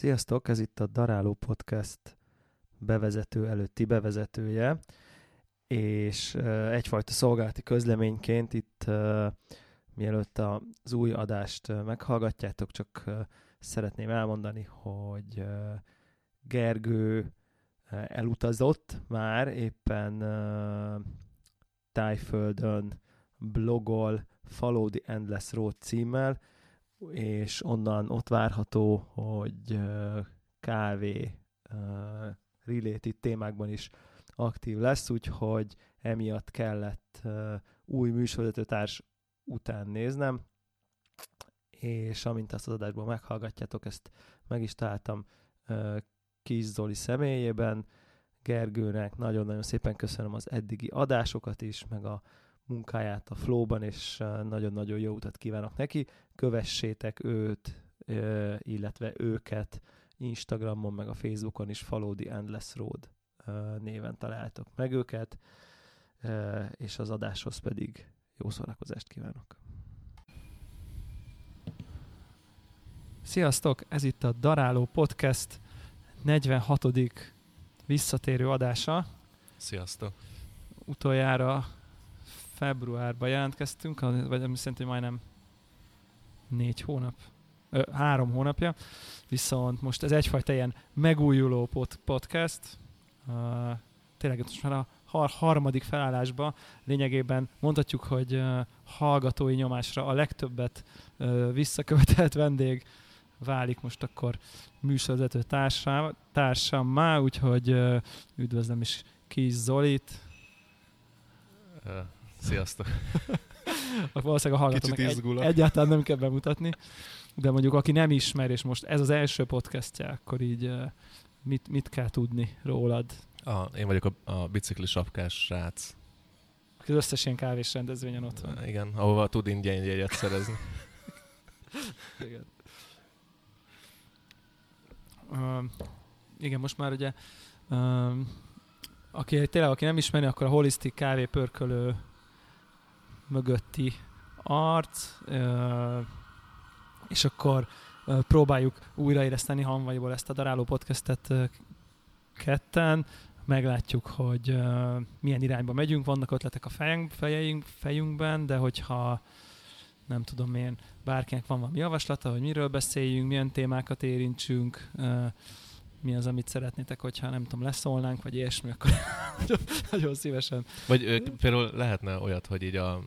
Sziasztok, ez itt a Daráló Podcast bevezető előtti bevezetője, és egyfajta szolgálati közleményként itt mielőtt az új adást meghallgatjátok, csak szeretném elmondani, hogy Gergő elutazott már éppen Tájföldön blogol Follow the Endless Road címmel, és onnan ott várható, hogy kávé related témákban is aktív lesz, úgyhogy emiatt kellett új műsorvezetőtárs után néznem, és amint ezt az adásból meghallgatjátok, ezt meg is találtam Kis Zoli személyében, Gergőnek nagyon-nagyon szépen köszönöm az eddigi adásokat is, meg a munkáját a Flow-ban, és nagyon-nagyon jó utat kívánok neki. Kövessétek őt, illetve őket Instagramon, meg a Facebookon is the Endless Road néven találtok meg őket, és az adáshoz pedig jó szórakozást kívánok. Sziasztok! Ez itt a Daráló Podcast 46. visszatérő adása. Sziasztok! Utoljára februárban jelentkeztünk, vagy ami szerint, hogy majdnem négy hónap, ö, három hónapja, viszont most ez egyfajta ilyen megújuló pod- podcast, uh, tényleg most már a har- harmadik felállásban lényegében mondhatjuk, hogy uh, hallgatói nyomásra a legtöbbet uh, visszakövetelt vendég válik most akkor műsorvezető társam, társammá, úgyhogy uh, üdvözlöm is Kis Zolit. Sziasztok! Valószínűleg a hallgatónak egy, egyáltalán nem kell bemutatni, de mondjuk aki nem ismer, és most ez az első podcastja, akkor így mit, mit kell tudni rólad? Ah, én vagyok a, a bicikli sapkás srác. Az összes ilyen kávés rendezvényen ott van. Igen, ahova tud ingyen jegyet szerezni. igen. Uh, igen, most már ugye uh, aki tényleg, aki nem ismeri, akkor a holisztik kávé pörkölő mögötti arc, és akkor próbáljuk újraéreszteni hanvaiból ezt a daráló podcastet ketten, meglátjuk, hogy milyen irányba megyünk, vannak ötletek a fejünk, fejeink, fejünkben, de hogyha nem tudom én, bárkinek van valami javaslata, hogy miről beszéljünk, milyen témákat érintsünk, mi az, amit szeretnétek, hogyha nem tudom, leszólnánk, vagy ilyesmi, akkor nagyon szívesen. Vagy például lehetne olyat, hogy így a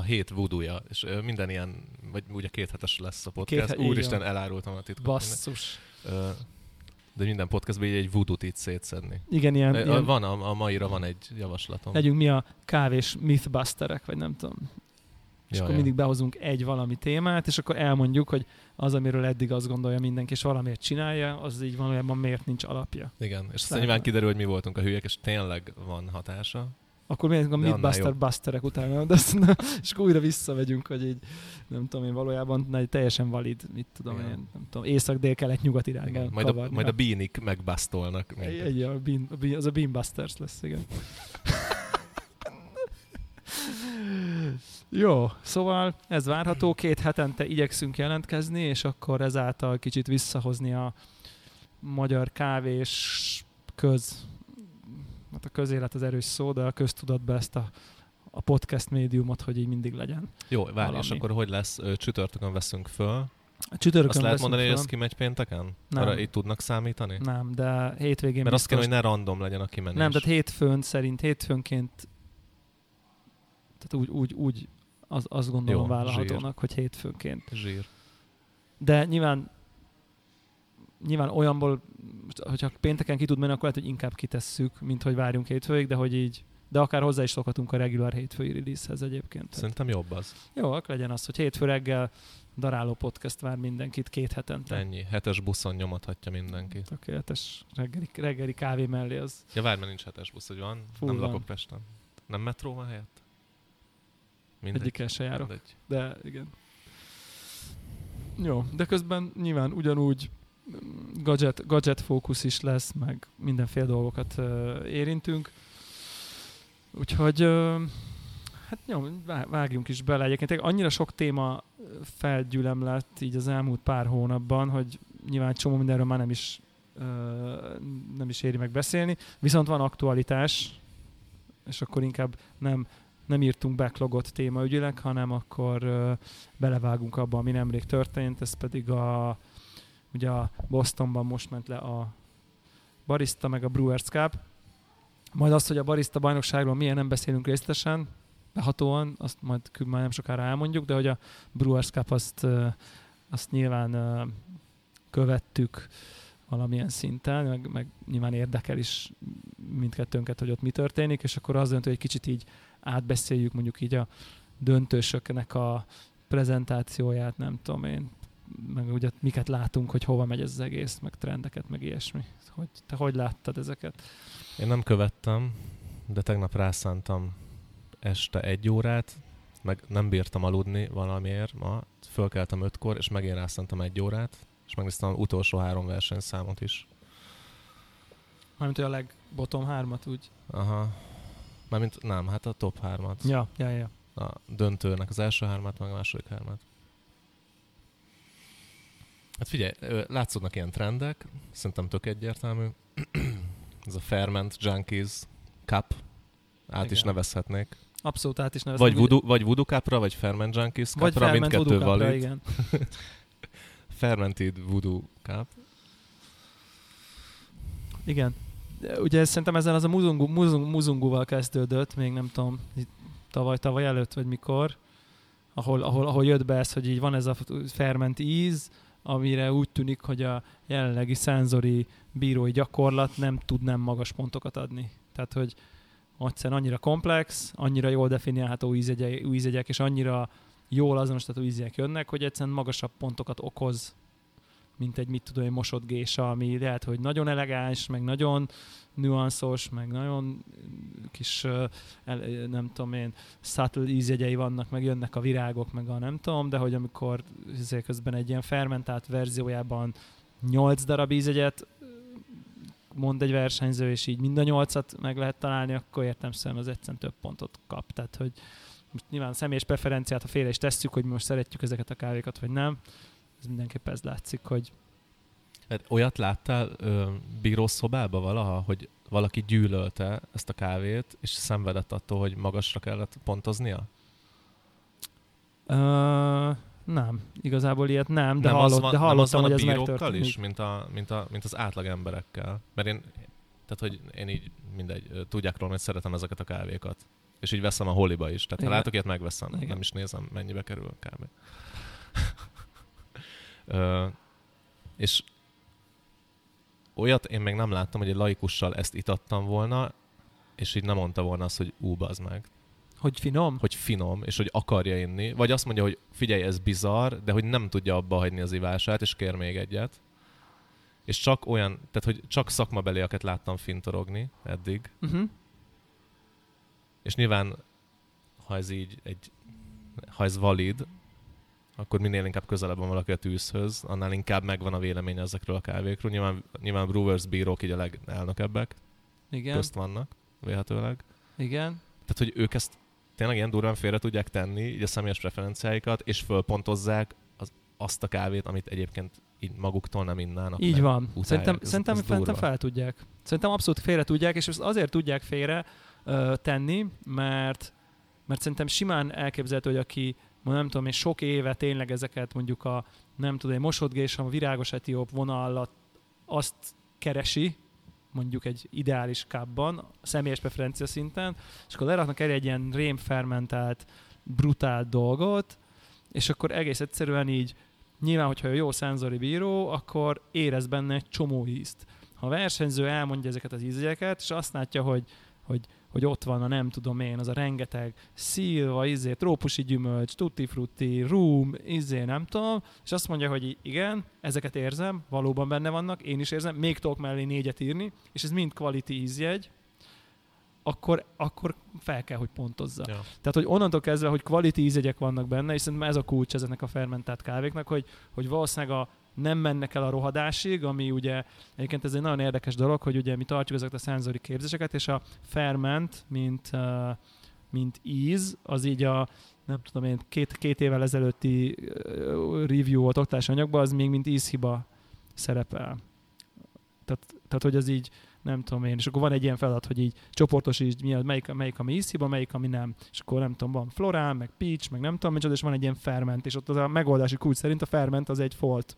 a hét vudúja, és minden ilyen, vagy ugye két hetes lesz a podcast. Két, Úristen, elárultam a titkot. Basszus. de minden podcastban így egy vudut itt szétszedni. Igen, ilyen, uh, ilyen... Van, a, a maira van egy javaslatom. Legyünk mi a kávés mythbusterek, vagy nem tudom. És ja, akkor mindig behozunk egy valami témát, és akkor elmondjuk, hogy az, amiről eddig azt gondolja mindenki, és valamiért csinálja, az így valójában miért nincs alapja. Igen, és aztán nyilván kiderül, hogy mi voltunk a hülyek, és tényleg van hatása. Akkor miért a Midbuster Busterek utána, de azt, na, és akkor újra visszamegyünk, hogy így, nem tudom én, valójában na, teljesen valid, mit tudom Igen. én, nem tudom, észak-dél-kelet-nyugat irányán majd a, majd a bínik megbasztolnak. Egy, a bean, a bean, az a Beanbusters lesz, igen. Jó, szóval ez várható, két hetente igyekszünk jelentkezni, és akkor ezáltal kicsit visszahozni a magyar kávés köz hát a közélet az erős szó, de a köztudatban ezt a, a podcast médiumot, hogy így mindig legyen. Jó, várj, és akkor hogy lesz? Csütörtökön veszünk föl. A csütörtökön Azt lehet mondani, föl. hogy ez kimegy pénteken? Nem. Arra így tudnak számítani? Nem, de hétvégén Mert azt kell, hogy ne random legyen a kimenés. Nem, tehát hétfőn szerint, hétfőnként tehát úgy, úgy, úgy az, azt gondolom Jó, vállalhatónak, zsír. hogy hétfőnként. Zsír. De nyilván nyilván olyanból, hogyha pénteken ki tud menni, akkor lehet, hogy inkább kitesszük, mint hogy várjunk hétfőig, de hogy így de akár hozzá is szokhatunk a regular hétfői releasehez egyébként. Szerintem jobb az. Jó, akkor legyen az, hogy hétfő reggel daráló podcast vár mindenkit két hetente. Ennyi. Hetes buszon nyomathatja mindenkit. Tökéletes reggeli, reggeli kávé mellé az. Ja, várj, mert nincs hetes busz, hogy van? Fú, Nem van. lakok Pesten. Nem metró van helyett? Mindegy. Egyikkel se járok. Mindegy. De igen. Jó, de közben nyilván ugyanúgy gadget, gadget fókusz is lesz, meg mindenféle dolgokat uh, érintünk. Úgyhogy uh, hát jó, vágjunk is bele. Egyébként annyira sok téma felgyülem lett így az elmúlt pár hónapban, hogy nyilván csomó mindenről már nem is, nem is éri meg beszélni, viszont van aktualitás, és akkor inkább nem, nem írtunk backlogot témaügyileg, hanem akkor belevágunk abba, ami nemrég történt, ez pedig a, ugye a Bostonban most ment le a Barista meg a Brewers Cup, majd azt, hogy a barista bajnokságról milyen nem beszélünk részletesen, behatóan, azt majd már nem sokára elmondjuk, de hogy a Brewers Cup azt, azt nyilván követtük valamilyen szinten, meg, meg nyilván érdekel is mindkettőnket, hogy ott mi történik, és akkor az dönt, hogy egy kicsit így átbeszéljük mondjuk így a döntősöknek a prezentációját, nem tudom én, meg ugye miket látunk, hogy hova megy ez az egész, meg trendeket, meg ilyesmi. Hogy, te hogy láttad ezeket? Én nem követtem, de tegnap rászántam este egy órát, meg nem bírtam aludni valamiért ma. Fölkeltem ötkor, és megint rászántam egy órát, és megnéztem az utolsó három versenyszámot is. Mármint, hogy a legbottom hármat úgy? Aha. Mármint nem, hát a top hármat. Ja, ja, ja. A döntőnek az első hármat, meg a második hármat. Hát figyelj, látszódnak ilyen trendek, szerintem tök egyértelmű. Ez a Ferment Junkies Cup, át Igen. is nevezhetnék. Abszolút át is nevezhetnék. Vagy Voodoo, vagy voodoo Cupra, vagy Ferment Junkies Cupra, vagy Ferment mindkettő valid. igen. Fermented Voodoo Cup. Igen. Ugye szerintem ezzel az a muzungu, muzungu, muzunguval kezdődött, még nem tudom, tavaly, tavaly előtt, vagy mikor, ahol, ahol, ahol jött be ez, hogy így van ez a ferment íz, amire úgy tűnik, hogy a jelenlegi szenzori bírói gyakorlat nem tud nem magas pontokat adni. Tehát, hogy egyszerűen annyira komplex, annyira jól definiálható ízegyek, ízegyek és annyira jól azonosítható ízek jönnek, hogy egyszerűen magasabb pontokat okoz, mint egy mit tudom, egy mosott gésa, ami lehet, hogy nagyon elegáns, meg nagyon nüanszos, meg nagyon kis, nem tudom én, subtle ízjegyei vannak, meg jönnek a virágok, meg a nem tudom, de hogy amikor izé közben egy ilyen fermentált verziójában 8 darab ízjegyet mond egy versenyző, és így mind a nyolcat meg lehet találni, akkor értem szerintem az egyszerűen több pontot kap. Tehát, hogy most nyilván a személyes preferenciát, ha félre is tesszük, hogy mi most szeretjük ezeket a kávékat, vagy nem, ez mindenképpen ez látszik, hogy Hát olyat láttál ö, bírószobába valaha, hogy valaki gyűlölte ezt a kávét, és szenvedett attól, hogy magasra kellett pontoznia? Uh, nem, igazából ilyet nem, de, nem hallott, van, de hallottam, nem az van hogy ez megtörténik. is, mint, a, mint, a, mint az átlag emberekkel. Mert én, tehát hogy én így mindegy, tudják róla, hogy szeretem ezeket a kávékat. És így veszem a holiba is. Tehát Igen. ha látok ilyet, megveszem. Igen. Nem is nézem, mennyibe kerül a kávé. és olyat én még nem láttam, hogy egy laikussal ezt itattam volna, és így nem mondta volna azt, hogy ú, az meg. Hogy finom? Hogy finom, és hogy akarja inni. Vagy azt mondja, hogy figyelj, ez bizarr, de hogy nem tudja abba hagyni az ivását, és kér még egyet. És csak olyan, tehát hogy csak szakmabelieket láttam fintorogni eddig. Uh-huh. És nyilván, ha ez így egy, ha ez valid, akkor minél inkább közelebb van valaki a tűzhöz, annál inkább megvan a vélemény ezekről a kávékról. Nyilván, nyilván Brewers bírók így a legelnökebbek. Igen. Közt vannak, véletőleg. Igen. Tehát, hogy ők ezt tényleg ilyen durván félre tudják tenni, így a személyes preferenciáikat, és fölpontozzák az, azt a kávét, amit egyébként így maguktól nem innának. Így van. Utálják. Szerintem, ez, szerintem, ez szerintem fel tudják. Szerintem abszolút félre tudják, és ezt azért tudják félre uh, tenni, mert mert szerintem simán elképzelhető, hogy aki nem tudom, és sok éve tényleg ezeket mondjuk a, nem tudom, egy mosodgés, a virágos etióp vonalat azt keresi, mondjuk egy ideális kábban, személyes preferencia szinten, és akkor leraknak el egy ilyen rémfermentált, brutál dolgot, és akkor egész egyszerűen így, nyilván, hogyha jó szenzori bíró, akkor érez benne egy csomó ízt. Ha a versenyző elmondja ezeket az ízegyeket, és azt látja, hogy, hogy hogy ott van a nem tudom én, az a rengeteg szilva, izé, trópusi gyümölcs, tutti frutti, rum, izé, nem tudom, és azt mondja, hogy igen, ezeket érzem, valóban benne vannak, én is érzem, még tudok mellé négyet írni, és ez mind quality ízjegy, akkor, akkor fel kell, hogy pontozza. Ja. Tehát, hogy onnantól kezdve, hogy quality ízjegyek vannak benne, és szerintem ez a kulcs ezeknek a fermentált kávéknak, hogy, hogy valószínűleg a nem mennek el a rohadásig, ami ugye, egyébként ez egy nagyon érdekes dolog, hogy ugye mi tartjuk ezeket a szenzori képzéseket, és a ferment, mint, mint íz, az így a nem tudom én, két, két évvel ezelőtti review volt oktatás anyagban, az még mint ízhiba szerepel. Tehát, tehát, hogy az így, nem tudom én, és akkor van egy ilyen feladat, hogy így csoportosítsd, mi, melyik, melyik ami isziba, melyik ami nem. És akkor nem tudom, van florán, meg peach, meg nem tudom, micsoda, és van egy ilyen ferment, és ott az a megoldási kulcs szerint a ferment az egy folt.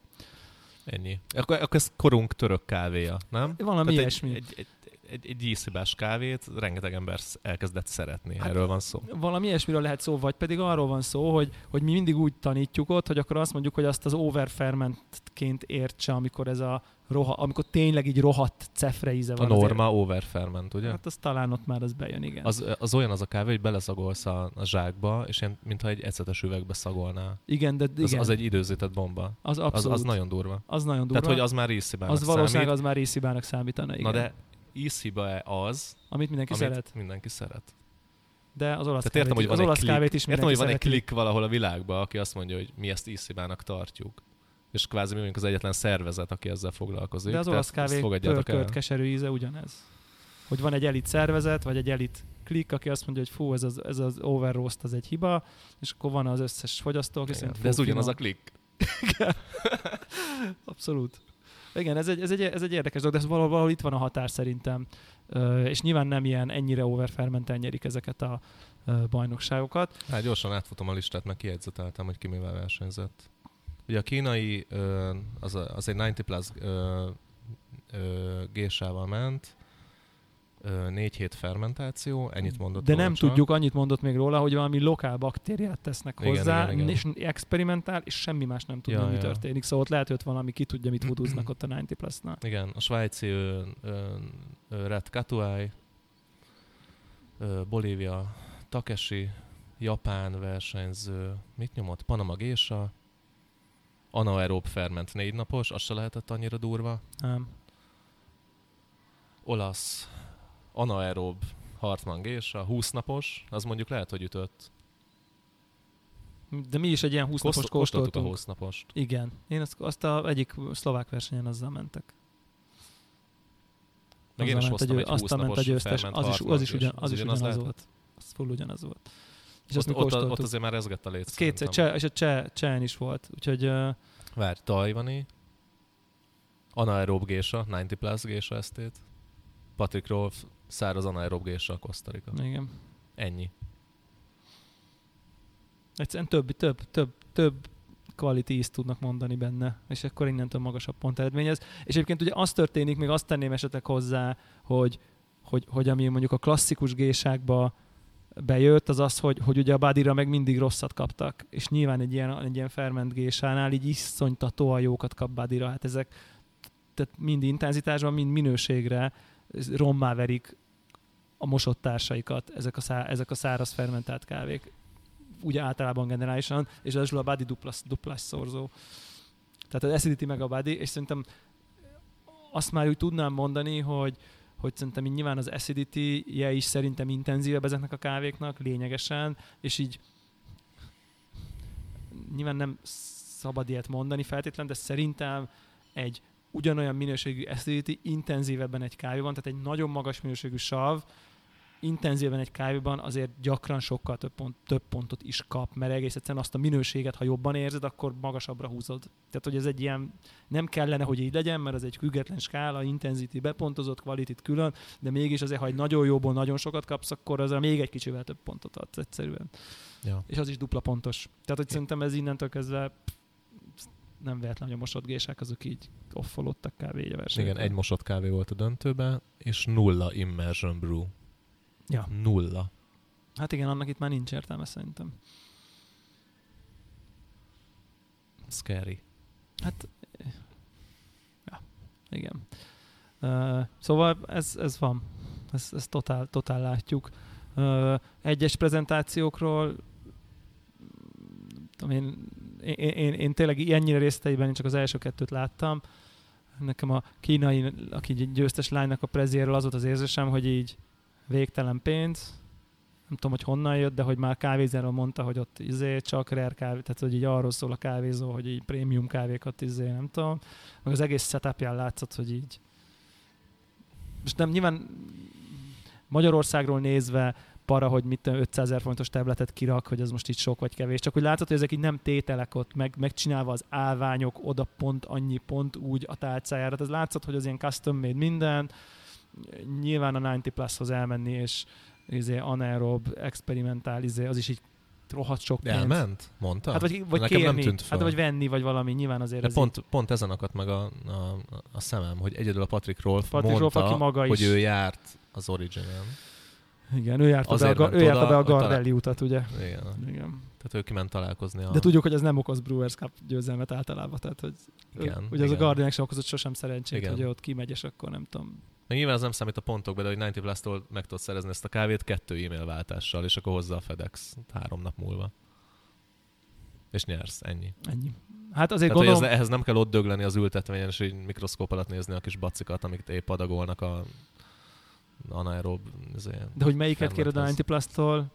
Ennyi. Akkor, akkor ez korunk török kávéja, nem? Valami Tehát ilyesmi. Egy, egy, egy, egy ízhibás kávét rengeteg ember elkezdett szeretni. Hát Erről van szó. Valami ilyesmiről lehet szó, vagy pedig arról van szó, hogy, hogy mi mindig úgy tanítjuk ott, hogy akkor azt mondjuk, hogy azt az overfermentként értse, amikor ez a roha, amikor tényleg így rohadt cefre íze van. A norma azért. overferment, ugye? Hát az talán ott már az bejön, igen. Az, az olyan az a kávé, hogy beleszagolsz a, a zsákba, és ilyen, mintha egy ecetes üvegbe szagolnál. Igen, de igen. Az, az egy időzített bomba. Az abszolút. Az, az nagyon durva. Az nagyon durva. Tehát, hogy az már ízhibának Az valószínűleg számít. az már ízhibának számítana, igen. Na de ízhiba az, amit mindenki amit szeret. mindenki szeret. De az olasz, Tehát értem, kávét, hogy van az olasz kávét is értem, hogy van egy klik valahol a világban, aki azt mondja, hogy mi ezt ízhibának tartjuk és kvázi mi vagyunk az egyetlen szervezet, aki ezzel foglalkozik. De az olasz kávé pörkölt keserű íze ugyanez. Hogy van egy elit szervezet, vagy egy elit klik, aki azt mondja, hogy fú, ez az, ez az over roast, az egy hiba, és akkor van az összes fogyasztó, aki szerint, De ez ugyanaz a klik. Abszolút. Igen, ez egy, ez, egy, ez egy érdekes dolog, de ez valahol, valahol itt van a határ szerintem. és nyilván nem ilyen ennyire overfermenten nyerik ezeket a bajnokságokat. Hát gyorsan átfutom a listát, meg kijegyzeteltem, hogy ki mivel versenyzett. Ugye a kínai az, az egy 90 plus gésával ment, négy hét fermentáció, ennyit mondott De nem csak. tudjuk, annyit mondott még róla, hogy valami lokál baktériát tesznek igen, hozzá, igen, igen. és experimentál, és semmi más nem tudja, ja, mi ja. történik. Szóval ott lehet, hogy ott valami, ki tudja, mit hudúznak ott a 90 plus-nál. Igen, a svájci ö, ö, ö, Red Katuai, Bolívia, Takeshi, Japán versenyző, mit nyomott? Panama Gésa, anaerób ferment négy napos, az se lehetett annyira durva. Nem. Olasz anaerób Hartmann Gésa, 20 napos, az mondjuk lehet, hogy ütött. De mi is egy ilyen 20 napos kóstoltunk. a 20 napost. Igen. Én azt, azt a egyik szlovák versenyen azzal mentek. Meg én is hoztam egy 20 ment a győztes, az is, az is, ugyan, az is ugyanaz, ugyanaz volt. Az full ugyanaz volt. És ott, ott, ott, azért már rezgett a léc. Kétszer, cseh, és a cseh, cseh is volt. Úgyhogy... Uh, Várj, tajvani, anaerób gésa, 90 plus gésa esztét, Patrick Rolf, száraz anaerób gésa, Kosztarika. Igen. Ennyi. Egyszerűen több, több, több, több quality ízt tudnak mondani benne, és akkor innentől magasabb pont eredményez. És egyébként ugye az történik, még azt tenném esetek hozzá, hogy, hogy, hogy ami mondjuk a klasszikus gésákba bejött, az az, hogy, hogy ugye a Badira meg mindig rosszat kaptak, és nyilván egy ilyen, egy ilyen ferment gésánál így iszonytatóan jókat kap Badira, hát ezek tehát mind intenzitásban, mind minőségre rommá verik a mosott társaikat ezek a, szá, ezek a száraz fermentált kávék, ugye általában generálisan, és az a Badi duplas, duplas szorzó. Tehát az acidity meg a Badi, és szerintem azt már úgy tudnám mondani, hogy, hogy szerintem így nyilván az acidity-je is szerintem intenzívebb ezeknek a kávéknak lényegesen, és így nyilván nem szabad ilyet mondani feltétlenül, de szerintem egy ugyanolyan minőségű acidity intenzívebben egy kávéban, tehát egy nagyon magas minőségű sav intenzíven egy kávéban azért gyakran sokkal több, pont, több pontot is kap, mert egész egyszerűen azt a minőséget, ha jobban érzed, akkor magasabbra húzod. Tehát, hogy ez egy ilyen, nem kellene, hogy így legyen, mert ez egy független skála, intenzity bepontozott, kvalitit külön, de mégis azért, ha egy nagyon jóból nagyon sokat kapsz, akkor az még egy kicsivel több pontot adsz egyszerűen. Ja. És az is dupla pontos. Tehát, hogy szerintem ez innentől kezdve nem véletlen, hogy a mosott gések azok így offolódtak kávé Igen, egy mosott kávé volt a döntőben, és nulla immersion brew. Ja. Nulla. Hát igen, annak itt már nincs értelme szerintem. Scary. Hát, ja, igen. Uh, szóval ez, ez van. Ez, ez totál, totál látjuk. Uh, egyes prezentációkról tudom én, én, én, én tényleg ennyire részleteiben csak az első kettőt láttam. Nekem a kínai, aki győztes lánynak a prezéről az volt az érzésem, hogy így végtelen pénz, nem tudom, hogy honnan jött, de hogy már kávézéről mondta, hogy ott izé csak rare kávé, tehát hogy így arról szól a kávézó, hogy így prémium kávékat izé, nem tudom. Meg az egész setupján látszott, hogy így. Most nem nyilván Magyarországról nézve para, hogy mit 500 ezer fontos tabletet kirak, hogy az most így sok vagy kevés. Csak hogy látod, hogy ezek így nem tételek ott, meg, megcsinálva az állványok, oda pont annyi, pont úgy a tálcájára. Ez látszott, hogy az ilyen custom made minden. Nyilván a 90 Plus-hoz elmenni, és izé, anaerob, experimentál, izé, az is így rohadt sok pénz. Elment? Mondta? Hát vagy, vagy Nekem kérni, nem tűnt fel. Hát vagy venni, vagy valami, nyilván azért. ez pont, így... pont ezen akadt meg a, a, a szemem, hogy egyedül a Patrick Rolf Patrick mondta, Rolf, aki maga hogy is. ő járt az Origin-en. Igen, ő járta be a, ő járta be a Gardelli talál... utat, ugye? Igen. Igen. Tehát ő kiment találkozni. A... De tudjuk, hogy ez nem okoz Brewers Cup győzelmet általában. Tehát, hogy igen, ugye igen. az a Guardian sem okozott sosem szerencsét, igen. hogy ott kimegy, és akkor nem tudom. Na, nyilván ez nem számít a pontokba, de hogy 90 Plus-tól meg tudod szerezni ezt a kávét kettő e-mail váltással, és akkor hozza a FedEx három nap múlva. És nyersz, ennyi. Ennyi. Hát azért Tehát, gondolom... ez, ehhez nem kell ott dögleni az ültetvényen, és egy mikroszkóp alatt nézni a kis bacikat, amik épp adagolnak a anaerob. De hogy melyiket kéred a 90 Plus-tól,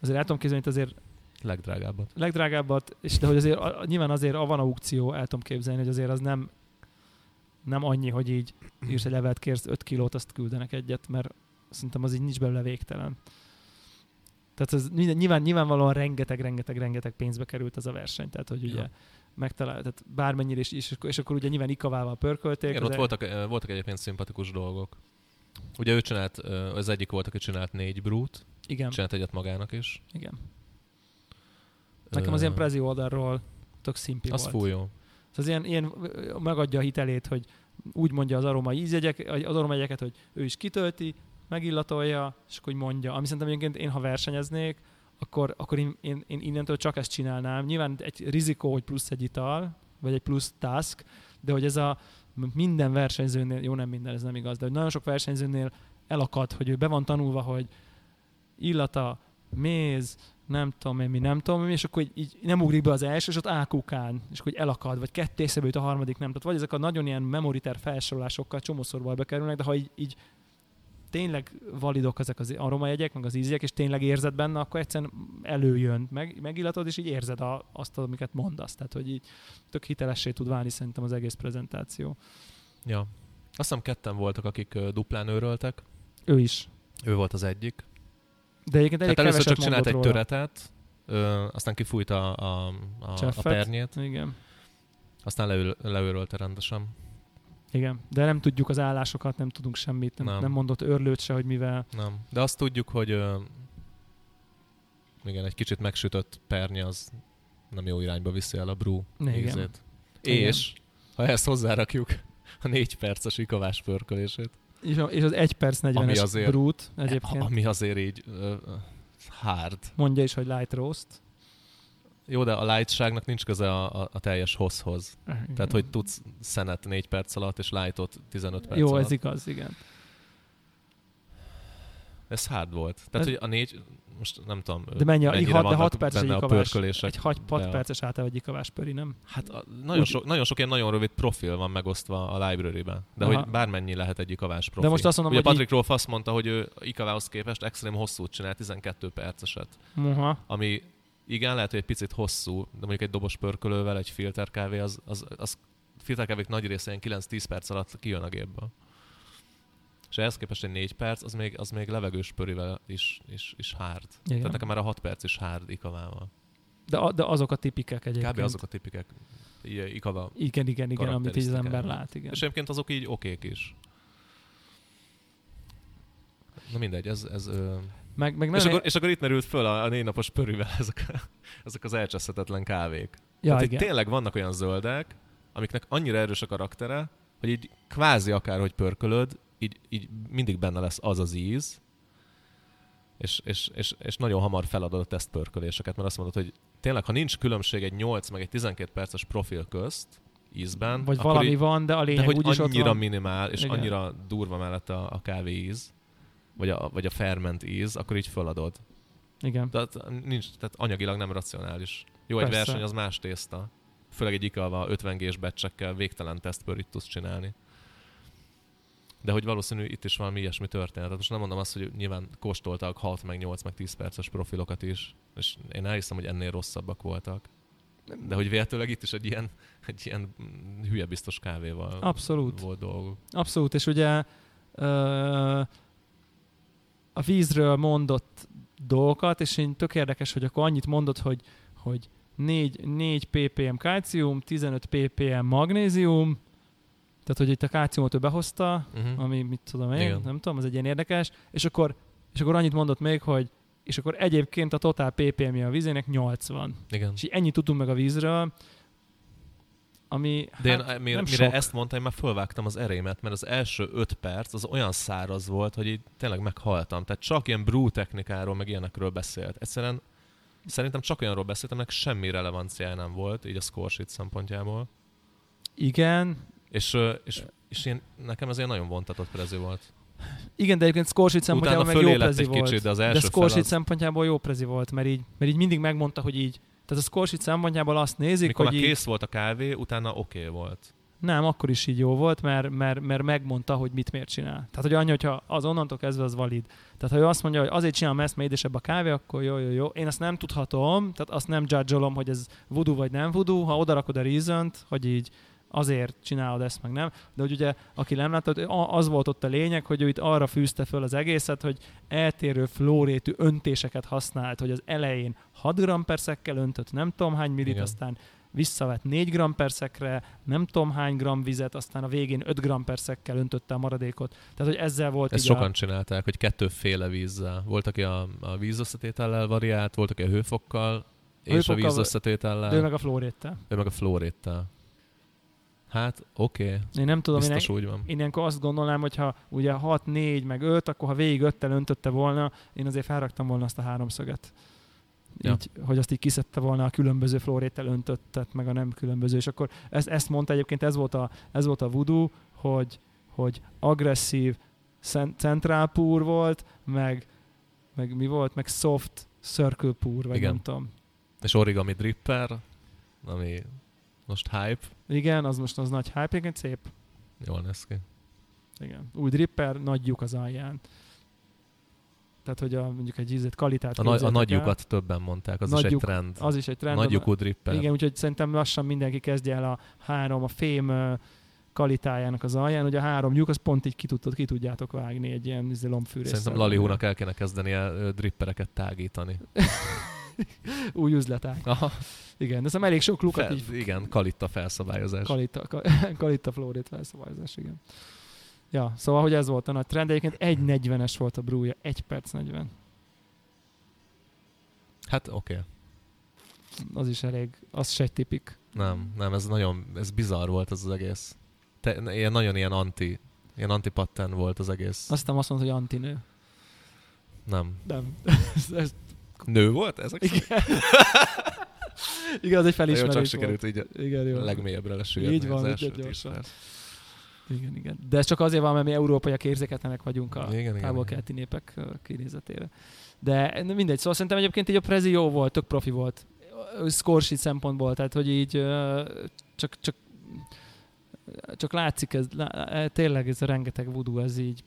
azért el tudom képzelni, hogy azért legdrágábbat. Legdrágábbat, és de hogy azért a, nyilván azért a van aukció, el tudom képzelni, hogy azért az nem nem annyi, hogy így írsz egy levelet, kérsz 5 kilót, azt küldenek egyet, mert szerintem az így nincs belőle végtelen. Tehát ez nyilván, nyilvánvalóan rengeteg, rengeteg, rengeteg pénzbe került ez a verseny. Tehát, hogy ugye ja. megtalál, tehát bármennyire is, és, és akkor ugye nyilván ikavával pörkölték. Igen, ott voltak, voltak egyébként szimpatikus dolgok. Ugye ő csinált, az egyik volt, aki csinált négy brút. Igen. Csinált egyet magának is. Igen. Nekem az ilyen prezi oldalról tök szimpi az volt. Az fúj Az ilyen, ilyen megadja a hitelét, hogy úgy mondja az aromai ízjegyek, az aromajegyeket, hogy ő is kitölti, megillatolja, és akkor mondja. Ami szerintem egyébként én, ha versenyeznék, akkor, akkor én, én, én innentől csak ezt csinálnám. Nyilván egy rizikó, hogy plusz egy ital, vagy egy plusz task, de hogy ez a minden versenyzőnél, jó nem minden, ez nem igaz, de hogy nagyon sok versenyzőnél elakad, hogy ő be van tanulva, hogy illata, méz, nem tudom én mi, nem tudom én, és akkor így, így nem ugrik be az első, és ott ákukán, és akkor elakad, vagy ketté a harmadik nem. Tehát vagy ezek a nagyon ilyen memoriter felsorolásokkal csomószor bekerülnek, de ha így, így tényleg validok ezek az aromajegyek, meg az ízek, és tényleg érzed benne, akkor egyszerűen előjön, meg, megillatod, és így érzed a, azt, amiket mondasz. Tehát, hogy így tök hitelessé tud válni szerintem az egész prezentáció. Ja. Azt hiszem ketten voltak, akik duplán őröltek. Ő is. Ő volt az egyik. De egyébként elég Tehát először csak csinált egy töretet, ö, aztán kifújta a, a, a, a pernyét. Igen. Aztán leül, leőrölte rendesen. Igen, de nem tudjuk az állásokat, nem tudunk semmit, nem, nem. nem mondott örlőt se, hogy mivel. Nem, de azt tudjuk, hogy ö, igen, egy kicsit megsütött pernye az nem jó irányba viszi el a brú ízét. És igen. ha ezt hozzárakjuk a négy perces ikavás pörkölését. És, a, és az 1 perc 40-es azért, brút egyébként. Ami azért így uh, hard. Mondja is, hogy light roast. Jó, de a lightságnak nincs köze a, a, a teljes hosszhoz. Igen. Tehát, hogy tudsz szenet 4 perc alatt, és lightot 15 perc Jó, alatt. ez igaz, igen. Ez hard volt. Tehát, ez... hogy a négy, most nem tudom, De mennyi, a, hat, de 6 perces egy ikavás, egy 6, 6 perces általában egy ikavás pöri, nem? Hát a, nagyon, Úgy... so, nagyon sok ilyen nagyon rövid profil van megosztva a library-ben. De Aha. hogy bármennyi lehet egy ikavás profil. De most azt mondom, Ugye hogy Patrick így... Rolf azt mondta, hogy ő ikavához képest extrém hosszút csinál, 12 perceset. Aha. Ami igen, lehet, hogy egy picit hosszú, de mondjuk egy dobos pörkölővel, egy filterkávé, az, az, az filterkávék nagy része ilyen 9-10 perc alatt kijön a gépből. És ehhez képest egy 4 perc, az még, az még levegős pörivel is, is, is hard. Igen. Tehát nekem már a 6 perc is hard ikavával. De, de azok a tipikek egyébként. Kb. azok a tipikek. Ikava igen, igen, igen, amit így az ember lát. Igen. És egyébként azok így okék is. Na mindegy, ez... ez meg, meg és, akkor, és akkor itt merült föl a, a négy napos pörűvel ezek, ezek az elcseszhetetlen kávék. Ja, Tehát igen. tényleg vannak olyan zöldek, amiknek annyira erős a karaktere, hogy így kvázi akárhogy pörkölöd, így, így mindig benne lesz az az íz, és, és, és, és nagyon hamar feladod a tesztpörköléseket, mert azt mondod, hogy tényleg, ha nincs különbség egy 8 meg egy 12 perces profil közt, ízben. Vagy valami így, van, de a lényeg de hogy úgyis annyira ott van. minimál, és Igen. annyira durva mellett a, a kávé íz, vagy a, vagy a ferment íz, akkor így feladod. Igen. Tehát, nincs, tehát anyagilag nem racionális. Jó, Persze. egy verseny az más tészta. Főleg egy ikalva 50 g becsekkel végtelen tudsz csinálni de hogy valószínű itt is valami ilyesmi történet. Most nem mondom azt, hogy nyilván kóstoltak 6, meg 8, meg 10 perces profilokat is, és én elhiszem, hogy ennél rosszabbak voltak. De hogy véletőleg itt is egy ilyen, egy ilyen hülye biztos kávéval Abszolút. volt dolguk. Abszolút, és ugye a vízről mondott dolgokat, és én tök érdekes, hogy akkor annyit mondod, hogy, hogy 4, 4 ppm kalcium, 15 ppm magnézium, tehát hogy itt a kálciumot ő behozta, uh-huh. ami mit tudom én, Igen. nem tudom, az egy ilyen érdekes, és akkor, és akkor annyit mondott még, hogy és akkor egyébként a totál ppm a vízének 80. Igen. És így ennyit tudunk meg a vízről, ami De hát én, mire, mire ezt mondta, én már fölvágtam az erémet, mert az első öt perc az olyan száraz volt, hogy így tényleg meghaltam. Tehát csak ilyen brú technikáról, meg ilyenekről beszélt. Egyszerűen szerintem csak olyanról beszélt, aminek semmi relevanciája nem volt, így a score sheet szempontjából. Igen. És, és, és én, nekem ez ilyen nagyon vontatott prező volt. Igen, de egyébként score szempontjából meg jó prezi egy volt. Kicsit, de az első de score az... szempontjából jó prezi volt, mert így, mert így mindig megmondta, hogy így, tehát a score szempontjából azt nézik, Mikor hogy már így... kész volt a kávé, utána oké okay volt. Nem, akkor is így jó volt, mert, mert, mert megmondta, hogy mit miért csinál. Tehát, hogy annyi, hogyha az onnantól kezdve az valid. Tehát, ha ő azt mondja, hogy azért csinálom ezt, mert édesebb a kávé, akkor jó, jó, jó. Én azt nem tudhatom, tehát azt nem judge hogy ez voodoo vagy nem voodoo. Ha odarakod a reason hogy így azért csinálod ezt, meg nem. De hogy ugye, aki nem látta, az volt ott a lényeg, hogy ő itt arra fűzte föl az egészet, hogy eltérő flórétű öntéseket használt, hogy az elején 6 g per szekkel öntött, nem tudom hány millit, Igen. aztán visszavett 4 g per szekre, nem tudom hány gram vizet, aztán a végén 5 g per szekkel öntötte a maradékot. Tehát, hogy ezzel volt Ezt sokan a... csinálták, hogy kettőféle vízzel. Volt, aki a, a vízösszetétellel variált, volt, aki a hőfokkal, és hőfokkal, a vízösszetétellel. Ő meg a flóréttel. Ő meg a flóréttel. Hát, oké. Okay. Én nem tudom, Biztos én, úgy van. én ilyenkor azt gondolnám, hogy ha ugye 6, 4, meg 5, akkor ha végig 5 öntötte volna, én azért felraktam volna azt a háromszöget. Ja. Így, hogy azt így kiszedte volna a különböző flóréttel öntöttet, meg a nem különböző. És akkor ezt, ezt mondta egyébként, ez volt a, ez volt a voodoo, hogy, hogy agresszív central púr volt, meg, meg mi volt, meg soft circle púr, vagy Igen. nem tudom. És origami dripper, ami most hype. Igen, az most az nagy hype, igen, szép. Jól néz ki. Igen. Új dripper, nagy lyuk az alján. Tehát, hogy a, mondjuk egy ízét kvalitát A, nagy, a nagy lyukat többen mondták, az nagy is egy lyuk, trend. Az is egy trend. Nagy lyukú dripper. Igen, úgyhogy szerintem lassan mindenki kezdje el a három, a fém kalitájának az alján, hogy a három lyuk, az pont így ki, tudtad, ki tudjátok vágni egy ilyen izé, lombfűrészsel. Szerintem Lali húnak el kéne kezdenie drippereket tágítani. Új üzleták. Aha. Igen, de elég sok lukat Fel, így... Igen, kalitta felszabályozás. Kalitta, kalitta fluorid felszabályozás, igen. Ja, szóval, hogy ez volt a nagy trend. Egyébként 1.40-es volt a brúja, 1 perc 40. Hát oké. Okay. Az is elég, az se egy tipik. Nem, nem, ez nagyon, ez bizarr volt ez az egész. Te, ilyen nagyon ilyen anti, ilyen antipatten volt az egész. Aztán azt mondta, hogy antinő. Nem. Nem. ez, ez... Nő volt ezek? Igen. Igen, az egy felismerés jó, csak volt. sikerült így igen, jó. legmélyebbre lesüllyedni Így van, az gyorsan. Igen, igen. De ez csak azért van, mert mi európaiak érzéketlenek vagyunk a távol-keleti népek kinézetére. De mindegy, szóval szerintem egyébként így a Prezi jó volt, tök profi volt. Score sheet szempontból, tehát hogy így csak, csak csak látszik, ez, tényleg ez a rengeteg voodoo, ez így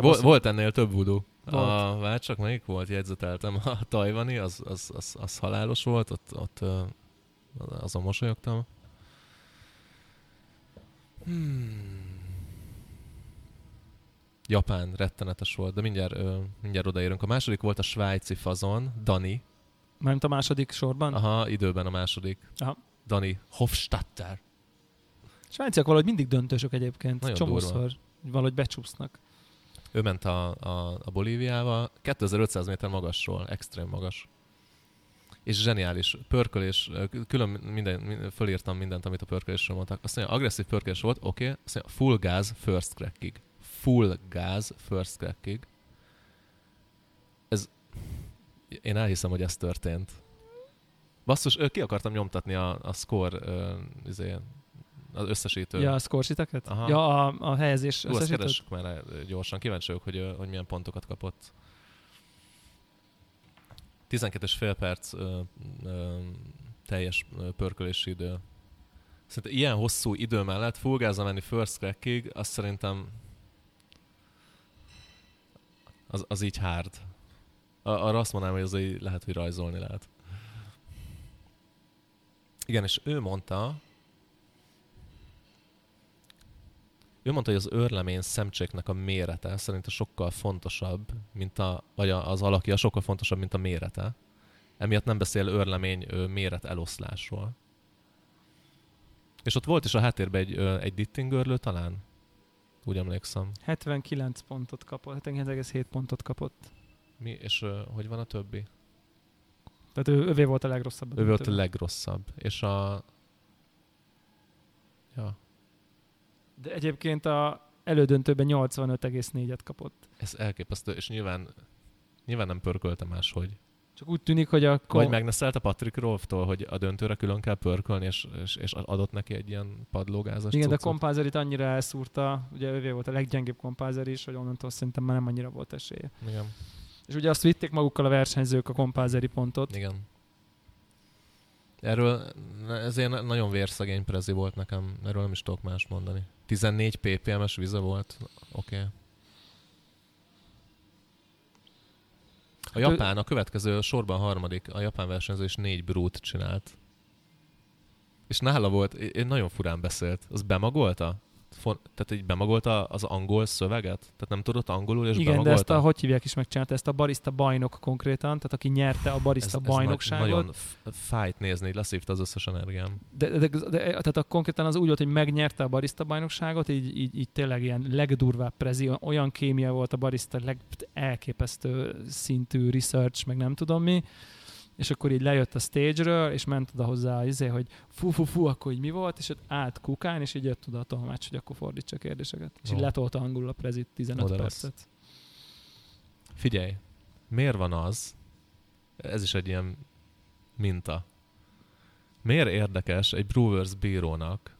Vol, volt ennél több voodoo. A Vácsak melyik volt? Jegyzeteltem. A tajvani, az, az, az, az halálos volt, ott, ott azon mosolyogtam. Hmm. Japán rettenetes volt, de mindjárt, mindjárt odaérünk. A második volt a svájci fazon, Dani. Mármint a második sorban? Aha, időben a második. Aha. Dani Hofstadter. Svájciak valahogy mindig döntősök egyébként. Nagyon Csomószor. Durva. Valahogy becsúsznak. Ő ment a, a, a Bolíviával, 2500 méter magasról, extrém magas. És zseniális. Pörkölés, külön minden, fölírtam mindent, amit a pörkölésről mondtak. Azt mondja, agresszív pörkölés volt, oké, okay. azt mondja, full gáz first crackig. Full gáz first crackig. Ez, én elhiszem, hogy ez történt. Basszus, ki akartam nyomtatni a, a score uh, izé, az összesítő. Ja, a score Aha. Ja, a, a helyezés Hú, összesítőt? már gyorsan. Kíváncsi vagyok, hogy, hogy milyen pontokat kapott. 12 és fél perc ö, ö, teljes pörkölési idő. Szerintem ilyen hosszú idő mellett full gázra menni first crackig, azt szerintem az, az így hard. Arra azt mondanám, hogy az így lehet, hogy rajzolni lehet. Igen, és ő mondta, ő mondta, hogy az őrlemény szemcséknek a mérete szerint sokkal fontosabb, mint a, vagy az alakja sokkal fontosabb, mint a mérete. Emiatt nem beszél őrlemény méret eloszlásról. És ott volt is a háttérben egy, egy dittingörlő talán? Úgy emlékszem. 79 pontot kapott, 79,7 pontot kapott. Mi, és uh, hogy van a többi? Tehát ő, övé volt a legrosszabb. Ő volt a legrosszabb. És a... Ja. De egyébként a elődöntőben 85,4-et kapott. Ez elképesztő, és nyilván, nyilván nem pörkölte máshogy. Csak úgy tűnik, hogy akkor... Vagy megneszelte Patrick Rolftól, hogy a döntőre külön kell pörkölni, és, és, és adott neki egy ilyen padlógázas Igen, cuccot. de a kompázerit annyira elszúrta, ugye ővé volt a leggyengébb kompázer is, hogy onnantól szerintem már nem annyira volt esélye. Igen. És ugye azt vitték magukkal a versenyzők a kompázeri pontot. Igen. Erről ez ilyen nagyon vérszegény prezi volt nekem, erről nem is tudok más mondani. 14 ppm-es vize volt, oké. Okay. A japán, a következő sorban a harmadik, a japán versenyző is négy brút csinált. És nála volt, én nagyon furán beszélt. Az bemagolta? Tehát így bemagolta az angol szöveget? Tehát nem tudott angolul, és Igen, bemagolta? de ezt a, hogy hívják is megcsinálta, ezt a barista bajnok konkrétan, tehát aki nyerte a barista ez, bajnokságot. Ez nagyon fájt nézni, leszívta az összes energiám. De, de, de, de tehát a, konkrétan az úgy volt, hogy megnyerte a barista bajnokságot, így, így, így tényleg ilyen legdurvább prezi, olyan kémia volt a barista, leg elképesztő szintű research, meg nem tudom mi és akkor így lejött a stage-ről, és ment oda hozzá, izé, hogy fú, fú, fú, akkor így mi volt, és ott állt kukán, és így jött oda a tolmács, hogy akkor fordítsa a kérdéseket. És oh. így letolta angolul a prezit 15 oda percet. Lesz. Figyelj, miért van az, ez is egy ilyen minta, miért érdekes egy Brewers bírónak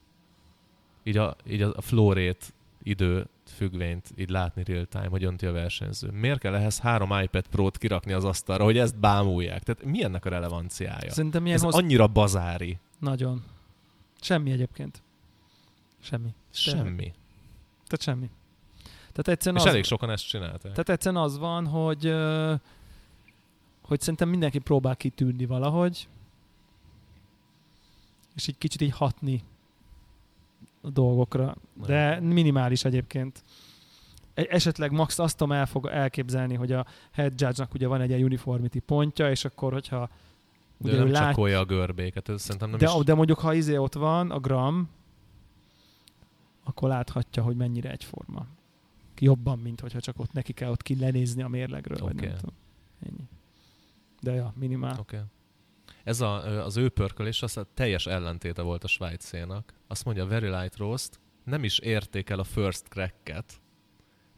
így a, így a flórét idő függvényt így látni real time, hogy önti a versenyző. Miért kell ehhez három iPad Pro-t kirakni az asztalra, hogy ezt bámulják? Tehát mi ennek a relevanciája? Szerintem Ez hoz... annyira bazári. Nagyon. Semmi egyébként. Semmi. Semmi. Tehát semmi. Tehát egyszerűen És az... elég sokan ezt csinálták. Tehát egyszerűen az van, hogy, hogy szerintem mindenki próbál kitűnni valahogy, és így kicsit így hatni dolgokra, de minimális egyébként. E, esetleg max azt tudom elfog, elképzelni, hogy a head judge-nak ugye van egy ilyen uniformity pontja, és akkor, hogyha de ugye nem lát... csakolja a görbéket, ez szerintem nem de, is... de mondjuk, ha izé ott van, a gram, akkor láthatja, hogy mennyire egyforma. Jobban, mint hogyha csak ott neki kell ott ki lenézni a mérlegről, okay. vagy nem tudom. Ennyi. De ja, minimál. Okay. Ez a, az ő pörkölés az a teljes ellentéte volt a svájcénak. Azt mondja, Very Light Roast nem is értékel a first cracket,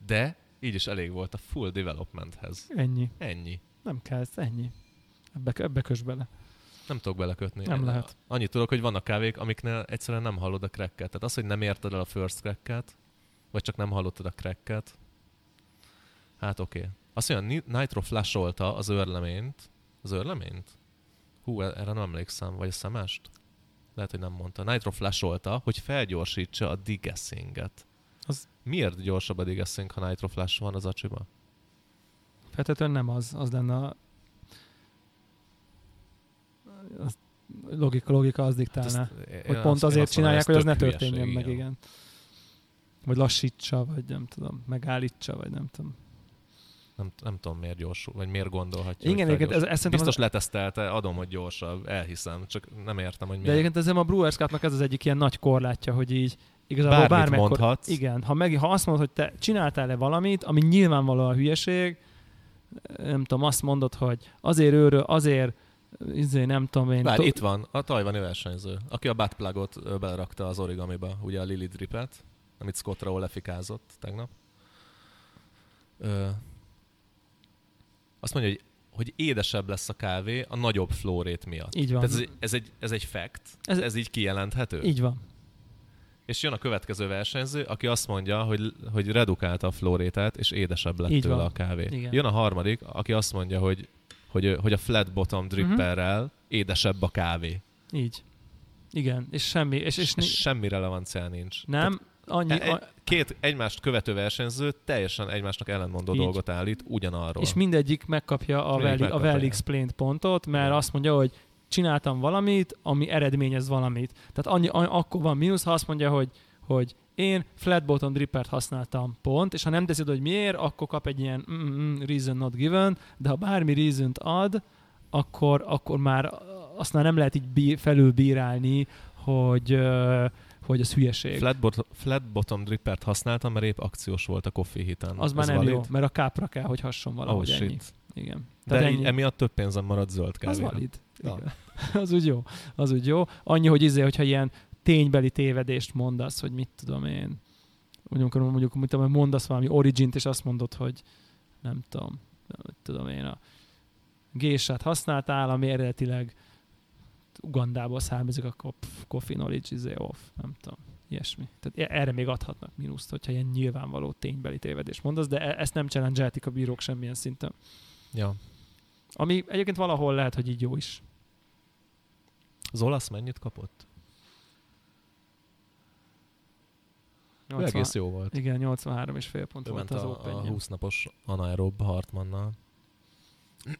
de így is elég volt a full developmenthez. Ennyi. Ennyi. Nem kell, ez ennyi. Ebbe, ebbe kös bele. Nem tudok belekötni. Nem Én lehet. Annyit tudok, hogy vannak kávék, amiknél egyszerűen nem hallod a cracket. Tehát az, hogy nem érted el a first cracket, vagy csak nem hallottad a cracket, hát oké. Okay. Azt mondja, Nitro flasholta az őrleményt. Az őrleményt? Hú, e- erre nem emlékszem. Vagy a szemest? Lehet, hogy nem mondta. Nitro flasholta, hogy felgyorsítsa a degassinget. Az... Miért gyorsabb a degassing, ha Nitro Flash van az acsiba? Feltetően nem az. Az lenne a... Az logika, logika az diktálná. Hát ezt, hogy pont azért csinálják, hogy az ne történjen meg, igen. Vagy lassítsa, vagy nem tudom, megállítsa, vagy nem tudom nem, nem tudom miért gyorsul, vagy miért gondolhatja. Igen, igen, ez, ez Biztos az... letesztelte, adom, hogy gyorsabb, elhiszem, csak nem értem, hogy miért. De egyébként ez a Brewers Cup-nak ez az egyik ilyen nagy korlátja, hogy így igazából Bármit bármekkor... mondhatsz. Igen, ha, meg, ha azt mondod, hogy te csináltál-e valamit, ami nyilvánvalóan hülyeség, nem tudom, azt mondod, hogy azért őről, azért izé, nem tudom én... Bár to- itt van a tajvani versenyző, aki a buttplugot belerakta az origamiba, ugye a Lily Dripet, amit Scott Rowe lefikázott tegnap. Ö, azt mondja, hogy hogy édesebb lesz a kávé a nagyobb flórét miatt. Így van. Tehát ez, ez, egy, ez egy fact? Ez, ez így kijelenthető? Így van. És jön a következő versenyző, aki azt mondja, hogy, hogy redukálta a flórétát, és édesebb lett így tőle van. a kávé. Igen. Jön a harmadik, aki azt mondja, hogy, hogy, hogy a flat bottom dripperrel uh-huh. édesebb a kávé. Így. Igen, és semmi... És, és, és semmi relevanciá nincs. Nem, Tehát annyi... E, a... Két egymást követő versenyző teljesen egymásnak ellentmondó Így. dolgot állít ugyanarról. És mindegyik megkapja a, well, a well explained pontot, mert azt mondja, hogy csináltam valamit, ami eredményez valamit. Tehát annyi, annyi, akkor van mínusz, ha azt mondja, hogy, hogy én flat bottom drippert használtam pont, és ha nem teszed, hogy miért, akkor kap egy ilyen mm, reason not given, de ha bármi reason ad, akkor, akkor már azt már nem lehet így bí- felülbírálni, hogy, hogy az hülyeség. Flat, bot- flat bottom drippert használtam, mert épp akciós volt a coffee hiten. Az már nem valid? jó, mert a kápra kell, hogy hasson valahogy oh, ennyi. Igen. De ennyi. emiatt több pénzem marad zöld kávéra. Az valid. Igen. az úgy jó. Az úgy jó. Annyi, hogy izé, hogyha ilyen ténybeli tévedést mondasz, hogy mit tudom én, mondjuk, mondjuk mit tudom, mondasz valami origint, és azt mondod, hogy nem tudom, nem tudom én, a gésát használtál, ami eredetileg Ugandából származik, akkor pff, coffee knowledge is off, nem tudom, ilyesmi. Tehát e- erre még adhatnak mínuszt, hogyha ilyen nyilvánvaló ténybeli tévedést mondasz, de e- ezt nem challenge a bírók semmilyen szinten. Ja. Ami egyébként valahol lehet, hogy így jó is. Az olasz mennyit kapott? 80, egész jó volt. Igen, 83 és fél pont volt az a, open a 20 napos anaerob Hartmannnal.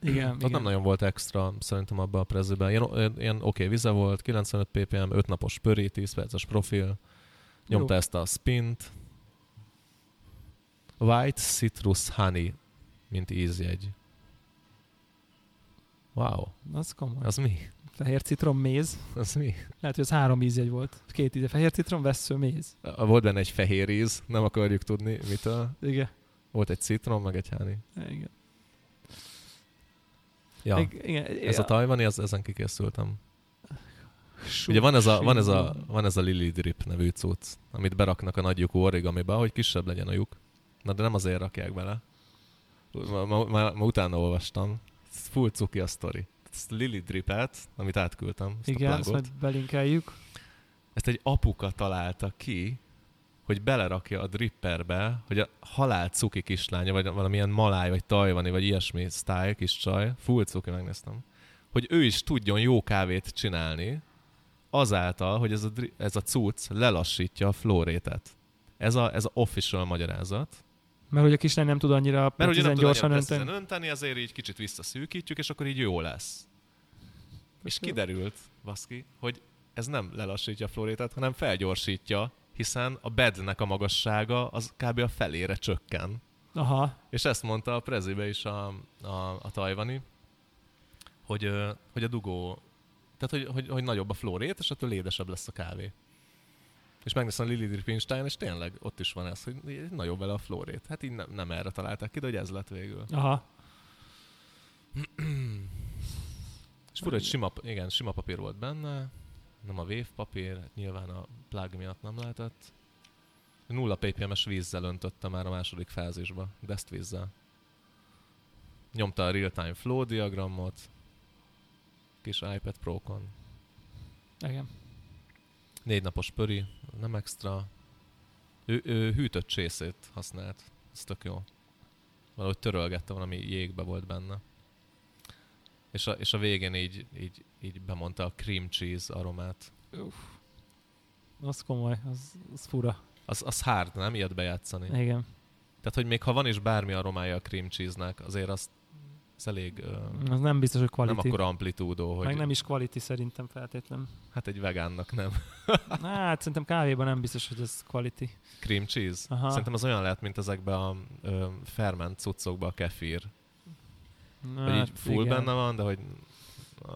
Igen, Ott igen. nem nagyon volt extra szerintem abban a prezőben. Ilyen, ilyen oké, okay, vize volt, 95 ppm, 5 napos pöri, 10 perces profil. Nyomta Jó. ezt a spint. White Citrus Honey, mint ízjegy. Wow. Az komoly. Az mi? Fehér citrom, méz. Az mi? Lehet, hogy az három ízjegy volt. Két íze. Fehér citrom, vesző, méz. Volt benne egy fehér íz, nem akarjuk tudni mitől. Igen. Volt egy citrom, meg egy honey. Igen. Ja. Igen, ez a tajvani, az, ezen kikészültem. Ugye van ez, a, van, ez a, van ez a Lily Drip nevű cucc, amit beraknak a nagy lyukú origamiba, hogy kisebb legyen a lyuk. Na de nem azért rakják bele. Ma, ma, ma, ma utána olvastam. Full cuki a sztori. Ezt Lily Dripet, amit átküldtem. Ezt Igen, ezt majd belinkeljük. Ezt egy apuka találta ki, hogy belerakja a dripperbe, hogy a halál cuki kislánya, vagy valamilyen maláj, vagy tajvani, vagy ilyesmi style kis csaj, full cuki megnéztem, hogy ő is tudjon jó kávét csinálni, azáltal, hogy ez a, ez a cucc lelassítja a flórétet. Ez a, ez a official magyarázat. Mert hogy a kislány nem tud annyira Mert ugye nem tud gyorsan önteni. önteni, ezért így kicsit visszaszűkítjük, és akkor így jó lesz. És kiderült, baszki, hogy ez nem lelassítja a flórétet, hanem felgyorsítja hiszen a bednek a magassága az kb. a felére csökken. Aha. És ezt mondta a prezibe is a, a, a tajvani, hogy, hogy a dugó, tehát hogy, hogy, hogy nagyobb a flórét, és attól édesebb lesz a kávé. És megnéztem a Lili Dripinstein, és tényleg ott is van ez, hogy nagyobb vele a flórét. Hát így nem, nem erre találták ki, de hogy ez lett végül. Aha. és fura, hogy sima, igen, sima papír volt benne, nem a wave papír, nyilván a plug miatt nem lehetett. Nulla ppm-es vízzel öntötte már a második fázisba, ezt vízzel. Nyomta a real-time flow diagramot, kis iPad Pro-kon. Igen. Négy napos pöri, nem extra. Ő, ő hűtött csészét használt, ez tök jó. Valahogy törölgette, valami jégbe volt benne. És a, és a végén így, így, így bemondta a cream cheese aromát. Uff. Az komoly, az, az fura. Az, az hard, nem? Ilyet bejátszani. Igen. Tehát, hogy még ha van is bármi aromája a cream cheese-nek, azért azt ez elég... Uh, az nem biztos, hogy quality. Nem akkor amplitúdó, hogy... Meg nem is quality szerintem feltétlen. Hát egy vegánnak nem. hát szerintem kávéban nem biztos, hogy ez quality. Cream cheese? Aha. Szerintem az olyan lehet, mint ezekben a ö, ferment cuccokban a kefir. Na, hogy így hát full igen. benne van, de hogy...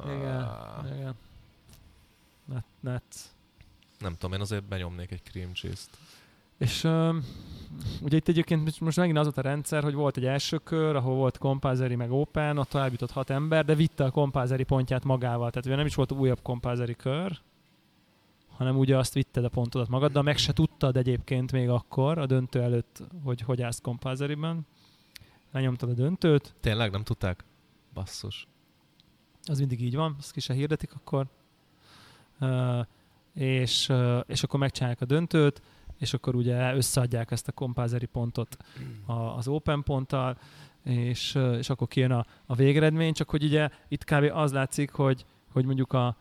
Igen, ah. igen. Net, net. Nem tudom, én azért benyomnék egy cream cheese-t. És um, ugye itt egyébként most megint az volt a rendszer, hogy volt egy első kör, ahol volt kompázeri meg open, ott tovább jutott hat ember, de vitte a kompázeri pontját magával. Tehát ugye nem is volt újabb kompázeri kör, hanem ugye azt vitted a pontodat magaddal, meg se tudtad egyébként még akkor, a döntő előtt, hogy hogy állsz kompázeriben lenyomtad a döntőt. Tényleg nem tudták? Basszus. Az mindig így van, azt ki se hirdetik akkor. Uh, és, uh, és akkor megcsinálják a döntőt, és akkor ugye összeadják ezt a kompázeri pontot a, az open ponttal, és, uh, és akkor kijön a, a végeredmény, csak hogy ugye itt kb. az látszik, hogy, hogy mondjuk a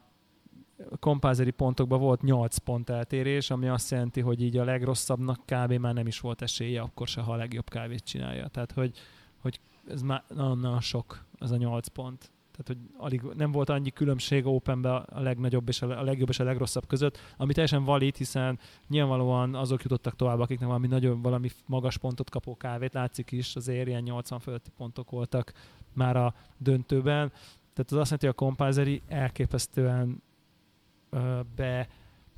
kompázeri pontokban volt 8 pont eltérés, ami azt jelenti, hogy így a legrosszabbnak kb. már nem is volt esélye, akkor se, ha a legjobb kávét csinálja. Tehát, hogy, hogy ez már nagyon-nagyon sok, az a 8 pont. Tehát, hogy alig, nem volt annyi különbség Openbe a legnagyobb és a legjobb és a legrosszabb között, ami teljesen valid, hiszen nyilvánvalóan azok jutottak tovább, akiknek valami nagyon valami magas pontot kapó kávét, látszik is, azért ilyen 80 fölötti pontok voltak már a döntőben. Tehát az azt jelenti, hogy a Compulsory elképesztően ö, be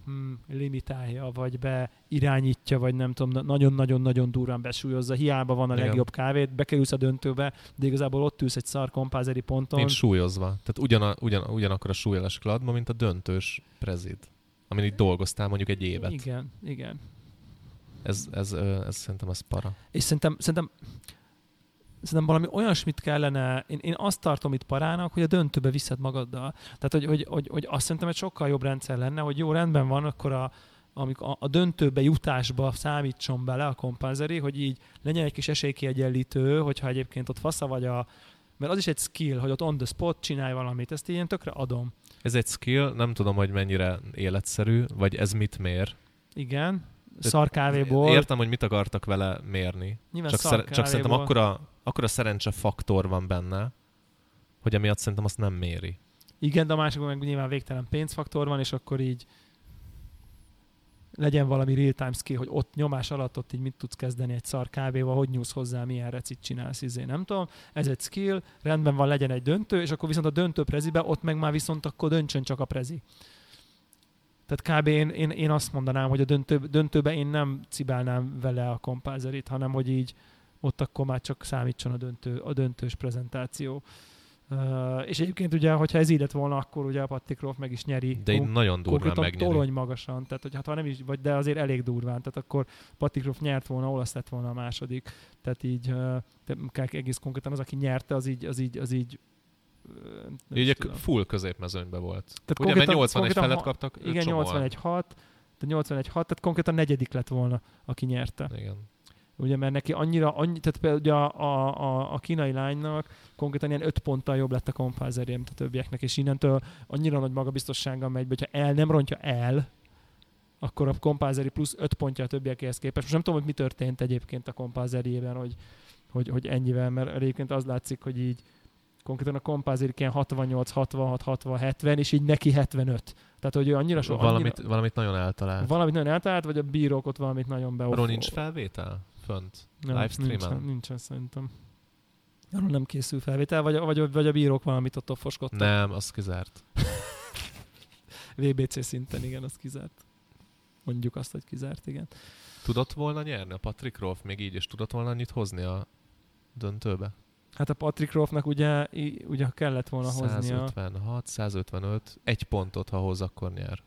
hmm, limitálja, vagy be irányítja, vagy nem tudom, nagyon-nagyon-nagyon durván besúlyozza. Hiába van a Igen. legjobb kávét, bekerülsz a döntőbe, de igazából ott ülsz egy szar kompázeri ponton. Nincs súlyozva. Tehát ugyan, ugyan, ugyanakkor a súlyos kladma, mint a döntős prezid, amin itt dolgoztál mondjuk egy évet. Igen, igen. Ez, ez, ez, ez szerintem az para. És szerintem, szerintem szerintem valami olyasmit kellene, én, én azt tartom itt parának, hogy a döntőbe viszed magaddal. Tehát, hogy, hogy, hogy, hogy azt szerintem egy sokkal jobb rendszer lenne, hogy jó, rendben van, akkor a, amikor a, a döntőbe jutásba számítson bele a kompázeri, hogy így legyen egy kis esélykiegyenlítő, hogyha egyébként ott fasza vagy a, mert az is egy skill, hogy ott on the spot csinálj valamit, ezt ilyen tökre adom. Ez egy skill, nem tudom, hogy mennyire életszerű, vagy ez mit mér. Igen, szarkávéból. Értem, hogy mit akartak vele mérni. Nyilván csak, szer- csak szerintem akkora, akkora szerencse faktor van benne, hogy emiatt szerintem azt nem méri. Igen, de a másikban meg nyilván végtelen pénzfaktor van, és akkor így legyen valami real-time skill, hogy ott nyomás alatt ott így mit tudsz kezdeni egy szar kávéval, hogy nyúlsz hozzá, milyen recit csinálsz, izé, nem tudom. Ez egy skill, rendben van, legyen egy döntő, és akkor viszont a döntő prezibe, ott meg már viszont akkor döntsön csak a prezi. Tehát kb. Én, én, én azt mondanám, hogy a döntő, döntőbe én nem cibálnám vele a kompázerit, hanem hogy így ott akkor már csak számítson a, döntő, a döntős prezentáció. Uh, és egyébként ugye, hogyha ez így lett volna, akkor ugye a Pattikroff meg is nyeri. De így nagyon durván megnyeri. torony magasan, tehát hogy hát ha nem is, vagy de azért elég durván, tehát akkor Pattikroff nyert volna, olasz lett volna a második. Tehát így uh, egész konkrétan az, aki nyerte, az így, az így, az így Ugye full középmezőnybe volt. Tehát Ugye, mert 81 felet kaptak. Igen, 81 6, de 81 6, tehát konkrétan negyedik lett volna, aki nyerte. Igen. Ugye, mert neki annyira, annyi, tehát például ugye a, a, a, kínai lánynak konkrétan ilyen 5 ponttal jobb lett a kompázerje, mint a többieknek, és innentől annyira nagy magabiztossággal megy, hogyha el nem rontja el, akkor a kompázeri plusz 5 pontja a többiekhez képest. Most nem tudom, hogy mi történt egyébként a kompázerjében, hogy, hogy, hogy ennyivel, mert egyébként az látszik, hogy így konkrétan a kompázérik ilyen 68, 66, 60, 70, és így neki 75. Tehát, hogy ő annyira sok... Valamit, annyira, valamit nagyon eltalált. Valamit nagyon eltalált, vagy a bírók ott valamit nagyon be. Arról nincs felvétel? Fönt? Nem, Livestreamen? Nincsen, nincsen szerintem. Arról nem készül felvétel, vagy, vagy, vagy a bírók valamit ott foskottak. Nem, az kizárt. VBC szinten, igen, az kizárt. Mondjuk azt, hogy kizárt, igen. Tudott volna nyerni a Patrick Rolf még így, és tudott volna annyit hozni a döntőbe? Hát a Patrick Rolfnak ugye, ugye kellett volna 156, hoznia. 156, 155, egy pontot, ha hoz, akkor nyer.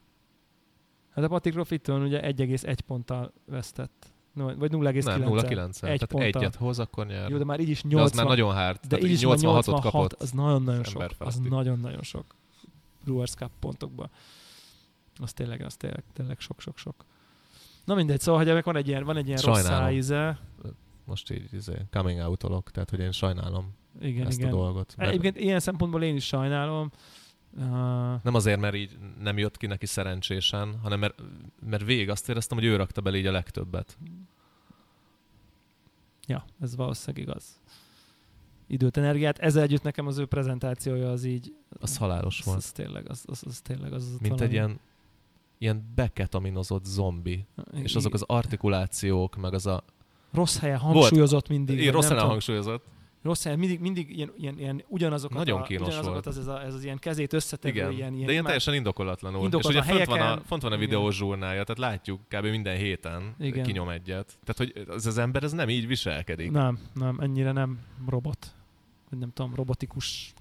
Hát a Patrick Rolf itt ugye 1,1 ponttal vesztett. No, vagy 0,9. Nem, 0,9. Egy Tehát egyet hoz, akkor nyer. Jó, de már így is 80. De az már nagyon hard. De így is 86 86 kapott. Az nagyon-nagyon sok. Az nagyon-nagyon sok. Brewers Cup pontokban. Az tényleg, az tényleg, tényleg sok-sok-sok. Na mindegy, szóval, hogy van egy ilyen, van egy ilyen rossz szájíze most így izé, coming out tehát hogy én sajnálom igen, ezt igen. a dolgot. Mert... Egyébként ilyen szempontból én is sajnálom. Uh... Nem azért, mert így nem jött ki neki szerencsésen, hanem mert, mert végig azt éreztem, hogy ő rakta bele így a legtöbbet. Ja, ez valószínűleg igaz. Időt, energiát. Ezzel együtt nekem az ő prezentációja az így... Az halálos az, volt. Az, tényleg, az, az, az tényleg. Az, az Mint valami... egy ilyen ilyen beketaminozott zombi. I- és azok az artikulációk, meg az a rossz helyen hangsúlyozott Volt. mindig. Igen, rossz helyen hangsúlyozott. Rossz helyen, mindig, mindig ilyen, ilyen, ilyen ugyanazokat, Nagyon a, ugyanazokat. Az, ez, a, ez az ilyen kezét összetevő, Igen. ilyen, ilyen De ilyen teljesen indokolatlanul. Indokolatlan és ugye helyeken, font van a, font van a videós zsurnálja, tehát látjuk kb. minden héten Igen. kinyom egyet. Tehát, hogy ez az ember ez nem így viselkedik. Nem, nem, ennyire nem robot. Nem tudom, robotikus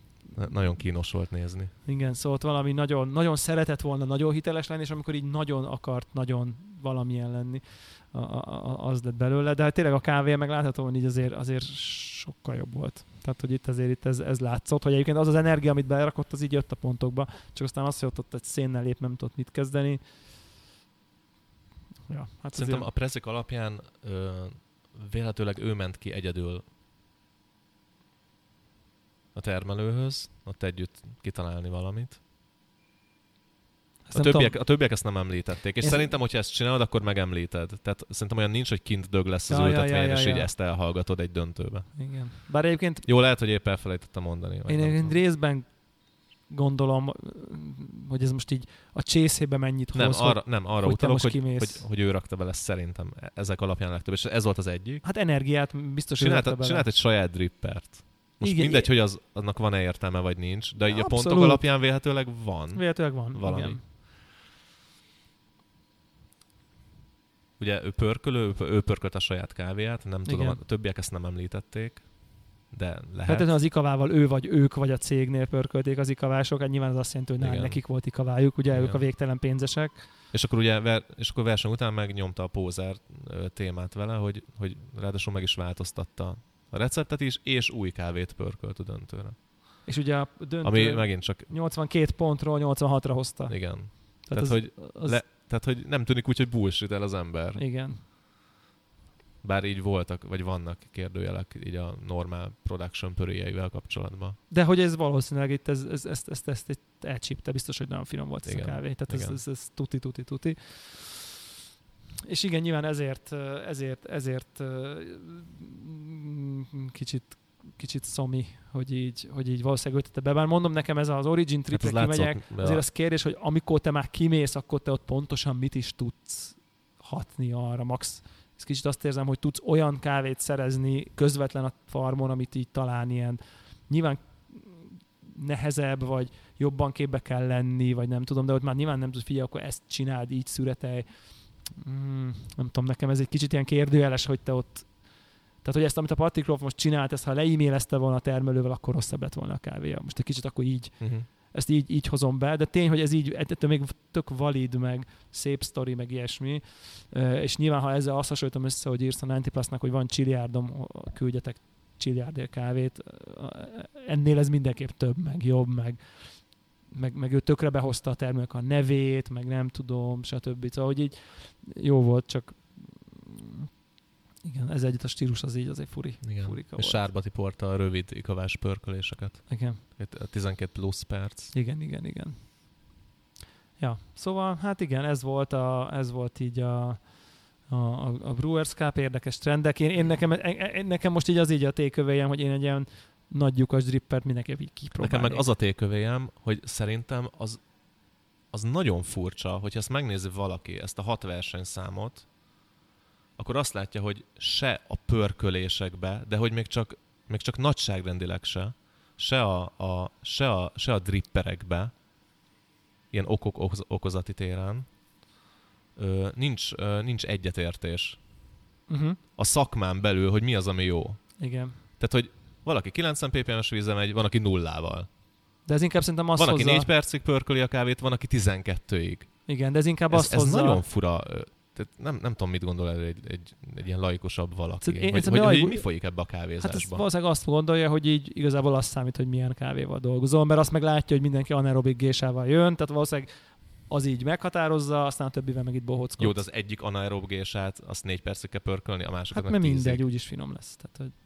nagyon kínos volt nézni. Igen, szóval ott valami nagyon, nagyon szeretett volna nagyon hiteles lenni, és amikor így nagyon akart nagyon valamilyen lenni, a, a, az lett belőle, de hát tényleg a kávé meg láthatóan így azért, azért sokkal jobb volt. Tehát, hogy itt azért itt ez, ez látszott, hogy egyébként az az energia, amit berakott, az így jött a pontokba, csak aztán azt, hogy ott, ott egy szénnel lép, nem tudott mit kezdeni. Ja, hát Szerintem azért... a prezik alapján ö, véletőleg ő ment ki egyedül a termelőhöz, ott együtt kitalálni valamit. A többiek, a többiek ezt nem említették, és Én szerintem, hogyha ezt csinálod, akkor megemlíted. Tehát szerintem olyan nincs, hogy kint dög lesz az ja, ültetvényen, ja, ja, ja, és így ezt elhallgatod egy döntőbe. Igen. Bár egyébként... Jó, lehet, hogy épp elfelejtettem mondani. Én egyébként részben gondolom, hogy ez most így a csészébe mennyit nem, hoz. Arra, nem, arra hogy utalok, hogy, hogy, hogy, ő rakta bele szerintem ezek alapján legtöbb, és ez volt az egyik. Hát energiát biztos, csinált, bele. csinált egy saját drippert. Most igen, mindegy, hogy az, annak van-e értelme, vagy nincs, de így a pontok alapján véletőleg van. Véletőleg van, valami. igen. Ugye ő pörkölő, ő pörkölt a saját kávéját, nem Igen. tudom, a többiek ezt nem említették, de lehet. Feltétlenül az ikavával ő vagy ők vagy a cégnél pörkölték az ikavások, hát nyilván az azt jelenti, hogy Igen. nekik volt ikavájuk, ugye Igen. ők a végtelen pénzesek. És akkor ugye ver, és akkor verseny után megnyomta a pózer témát vele, hogy, hogy ráadásul meg is változtatta a receptet is, és új kávét pörkölt a döntőre. És ugye a döntő Ami megint csak... 82 pontról 86-ra hozta. Igen. Tehát, Tehát az, hogy az... Le, tehát, hogy nem tűnik úgy, hogy bullshit el az ember. Igen. Bár így voltak, vagy vannak kérdőjelek így a normál production pöréjeivel kapcsolatban. De hogy ez valószínűleg itt ez, ez, ezt, ezt, ezt, ezt elcsípte, biztos, hogy nagyon finom volt igen, ez a kávé. Tehát ez, ez, ez, tuti, tuti, tuti. És igen, nyilván ezért, ezért, ezért kicsit kicsit szomi, hogy így, hogy így valószínűleg ötete be. Bár mondom nekem ez az Origin tripre hát kimegyek, látszott, azért az kérdés, hogy amikor te már kimész, akkor te ott pontosan mit is tudsz hatni arra. Max, ez kicsit azt érzem, hogy tudsz olyan kávét szerezni közvetlen a farmon, amit így talán ilyen nyilván nehezebb, vagy jobban képbe kell lenni, vagy nem tudom, de ott már nyilván nem tudsz, figyelj, akkor ezt csináld, így szüretelj. Mm, nem tudom, nekem ez egy kicsit ilyen kérdőjeles, hogy te ott tehát, hogy ezt, amit a Patrick most csinált, ezt ha leimélezte volna a termelővel, akkor rosszabb lett volna a kávéja. Most egy kicsit akkor így, uh-huh. ezt így, így hozom be, de tény, hogy ez így, ettől még tök valid, meg szép sztori, meg ilyesmi. És nyilván, ha ezzel azt hasonlítom össze, hogy írsz a 90 Plus-nak, hogy van csiliárdom, küldjetek csiliárdér kávét, ennél ez mindenképp több, meg jobb, meg, meg, meg ő tökre behozta a termelők a nevét, meg nem tudom, stb. Szóval, hogy így jó volt, csak igen, ez egyet a stílus az így azért furi. Igen. Furika és Sárbati porta a rövid ikavás pörköléseket. Igen. A 12 plusz perc. Igen, igen, igen. Ja, szóval hát igen, ez volt, a, ez volt így a, a, a Brewers Cup érdekes trendek. Én, én nekem, én, e, nekem most így az így a tékövéjem, hogy én egy ilyen nagy lyukas drippert mindenképp így kipróbálnék. Nekem meg az a tékövéjem, hogy szerintem az, az nagyon furcsa, hogyha ezt megnézi valaki, ezt a hat versenyszámot, akkor azt látja, hogy se a pörkölésekbe, de hogy még csak, még csak nagyságrendileg se, se a, a, se a, se a dripperekbe, ilyen okok okozati téren, ö, nincs, ö, nincs egyetértés. Uh-huh. A szakmán belül, hogy mi az, ami jó. Igen. Tehát, hogy valaki 90 ppm-es vízzel megy, van, aki nullával. De ez inkább szerintem azt Van, aki hozza... 4 percig pörköli a kávét, van, aki 12-ig. Igen, de ez inkább ez, azt ez hozza... nagyon fura tehát nem, nem tudom, mit gondol el egy, egy, egy ilyen laikusabb valaki. Én, hogy, hogy, hogy, hogy, mi folyik ebbe a kávézásba? Hát valószínűleg azt gondolja, hogy így igazából azt számít, hogy milyen kávéval dolgozol, mert azt meg látja, hogy mindenki anaerobik gésával jön, tehát valószínűleg az így meghatározza, aztán a többivel meg itt bohockodsz. Jó, de az egyik anaerob gésát azt négy percig kell pörkölni, a másikat Hát mert mindegy, úgyis finom lesz. Tehát, hogy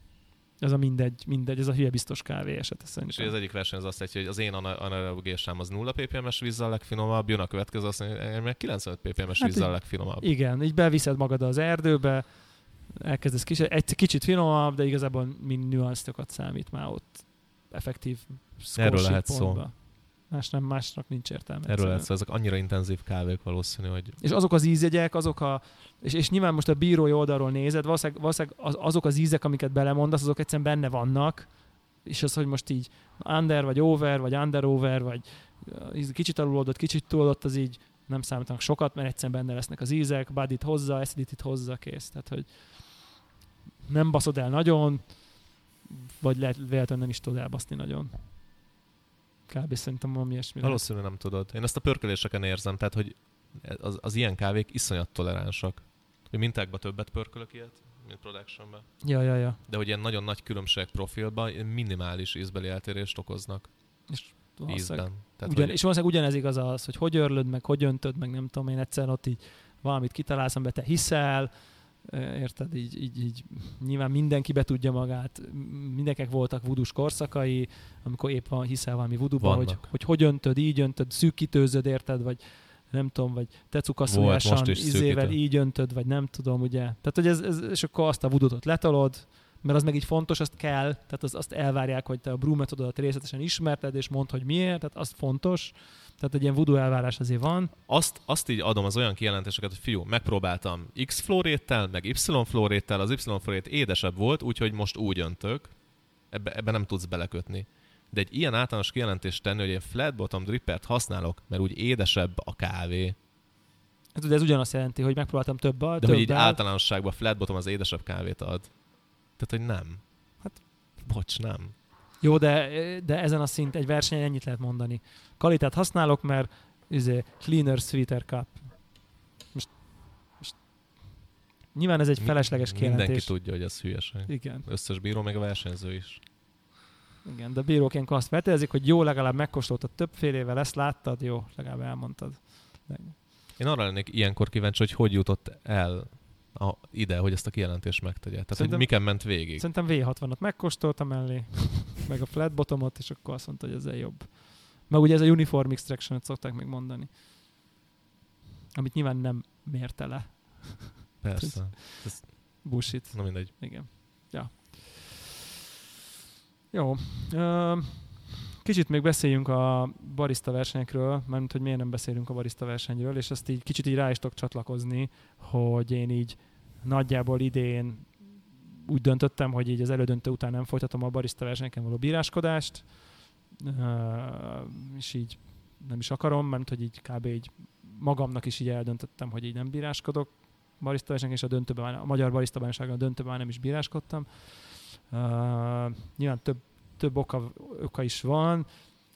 ez a mindegy, mindegy, ez a hülye biztos kávé eset szerintem. És az egyik verseny az azt jelenti, hogy az én anaerogésám az 0 ppm-es vízzel a legfinomabb, jön a következő azt mondja, hogy 95 ppm-es hát vízzel a legfinomabb. Igen, így beviszed magad az erdőbe, elkezdesz kicsit, egy kicsit finomabb, de igazából mind nüanszokat számít már ott effektív Erről lehet pontba. szó. Más nem, másnak nincs értelme. Erről lesz, ezek annyira intenzív kávék valószínű, hogy... És azok az ízjegyek, azok a... És, és nyilván most a bírói oldalról nézed, valószínűleg, valószínűleg az, azok az ízek, amiket belemondasz, azok egyszerűen benne vannak, és az, hogy most így under, vagy over, vagy under over, vagy kicsit alulodott, kicsit túlodott, az így nem számítanak sokat, mert egyszerűen benne lesznek az ízek, bodyt hozza, acidity hozza, kész. Tehát, hogy nem baszod el nagyon, vagy lehet véletlenül nem is tudod elbaszni nagyon. Kb. szerintem valami ilyesmi. Valószínűleg nem tudod. Én ezt a pörköléseken érzem, tehát hogy az, az ilyen kávék iszonyat toleránsak. Hogy mintákban többet pörkölök ilyet, mint productionben. Ja, ja, ja. De hogy ilyen nagyon nagy különbség profilban minimális ízbeli eltérést okoznak. És ízben. Tehát, ugyan, hogy... És valószínűleg ugyanez igaz az, hogy hogy örlöd meg, hogy öntöd meg, nem tudom én egyszer ott így valamit kitalálsz, amiben te hiszel, érted, így, így, így nyilván mindenki be tudja magát, mindenkinek voltak vudus korszakai, amikor épp van, hiszel valami vuduban, hogy, hogy hogy öntöd, így öntöd, szűkítőzöd, érted, vagy nem tudom, vagy tecukaszójásan izével így öntöd, vagy nem tudom, ugye. Tehát, hogy ez, ez, és akkor azt a vudutot letolod, mert az meg így fontos, azt kell, tehát az, azt elvárják, hogy te a brew metododat részletesen ismerted, és mondd, hogy miért, tehát az fontos. Tehát egy ilyen voodoo elvárás azért van. Azt, azt így adom az olyan kijelentéseket, hogy fiú, megpróbáltam X floréttel, meg Y floréttel, az Y florét édesebb volt, úgyhogy most úgy öntök, ebbe, ebbe nem tudsz belekötni. De egy ilyen általános kijelentést tenni, hogy én flat bottom drippert használok, mert úgy édesebb a kávé. Hát, ez ugyanazt jelenti, hogy megpróbáltam több De több hogy így általánosságban flat bottom az édesebb kávét ad. Tehát, hogy nem. Hát, bocs, nem. Jó, de, de ezen a szint egy versenyen ennyit lehet mondani. Kvalitát használok, mert izé, cleaner, sweeter cup. Most, most nyilván ez egy felesleges kijelentés. Mindenki tudja, hogy ez hülyeség. Igen. Összes bíró, meg a versenyző is. Igen, de bírók ilyenkor azt vetezik, hogy jó, legalább megkóstoltad többfélével, ezt láttad, jó, legalább elmondtad. Én arra lennék ilyenkor kíváncsi, hogy hogy jutott el a, ide, hogy ezt a kijelentést megtegye. Tehát, szerintem, hogy miken ment végig. Szerintem V60-ot megkóstoltam mellé, meg a flat bottomot, és akkor azt mondta, hogy ez a jobb. Meg ugye ez a uniform extraction szokták még mondani. Amit nyilván nem mérte le. Persze. ez bullshit. Na mindegy. Igen. Ja. Jó. Uh, Kicsit még beszéljünk a barista versenyekről, mert hogy miért nem beszélünk a barista versenyről, és azt így kicsit így rá is tudok csatlakozni, hogy én így nagyjából idén úgy döntöttem, hogy így az elődöntő után nem folytatom a barista versenyeken való bíráskodást, és így nem is akarom, mert hogy így kb. így magamnak is így eldöntöttem, hogy így nem bíráskodok barista versenyeken, és a döntőben, a magyar barista a döntőben már nem is bíráskodtam. Nyilván több több oka, oka is van.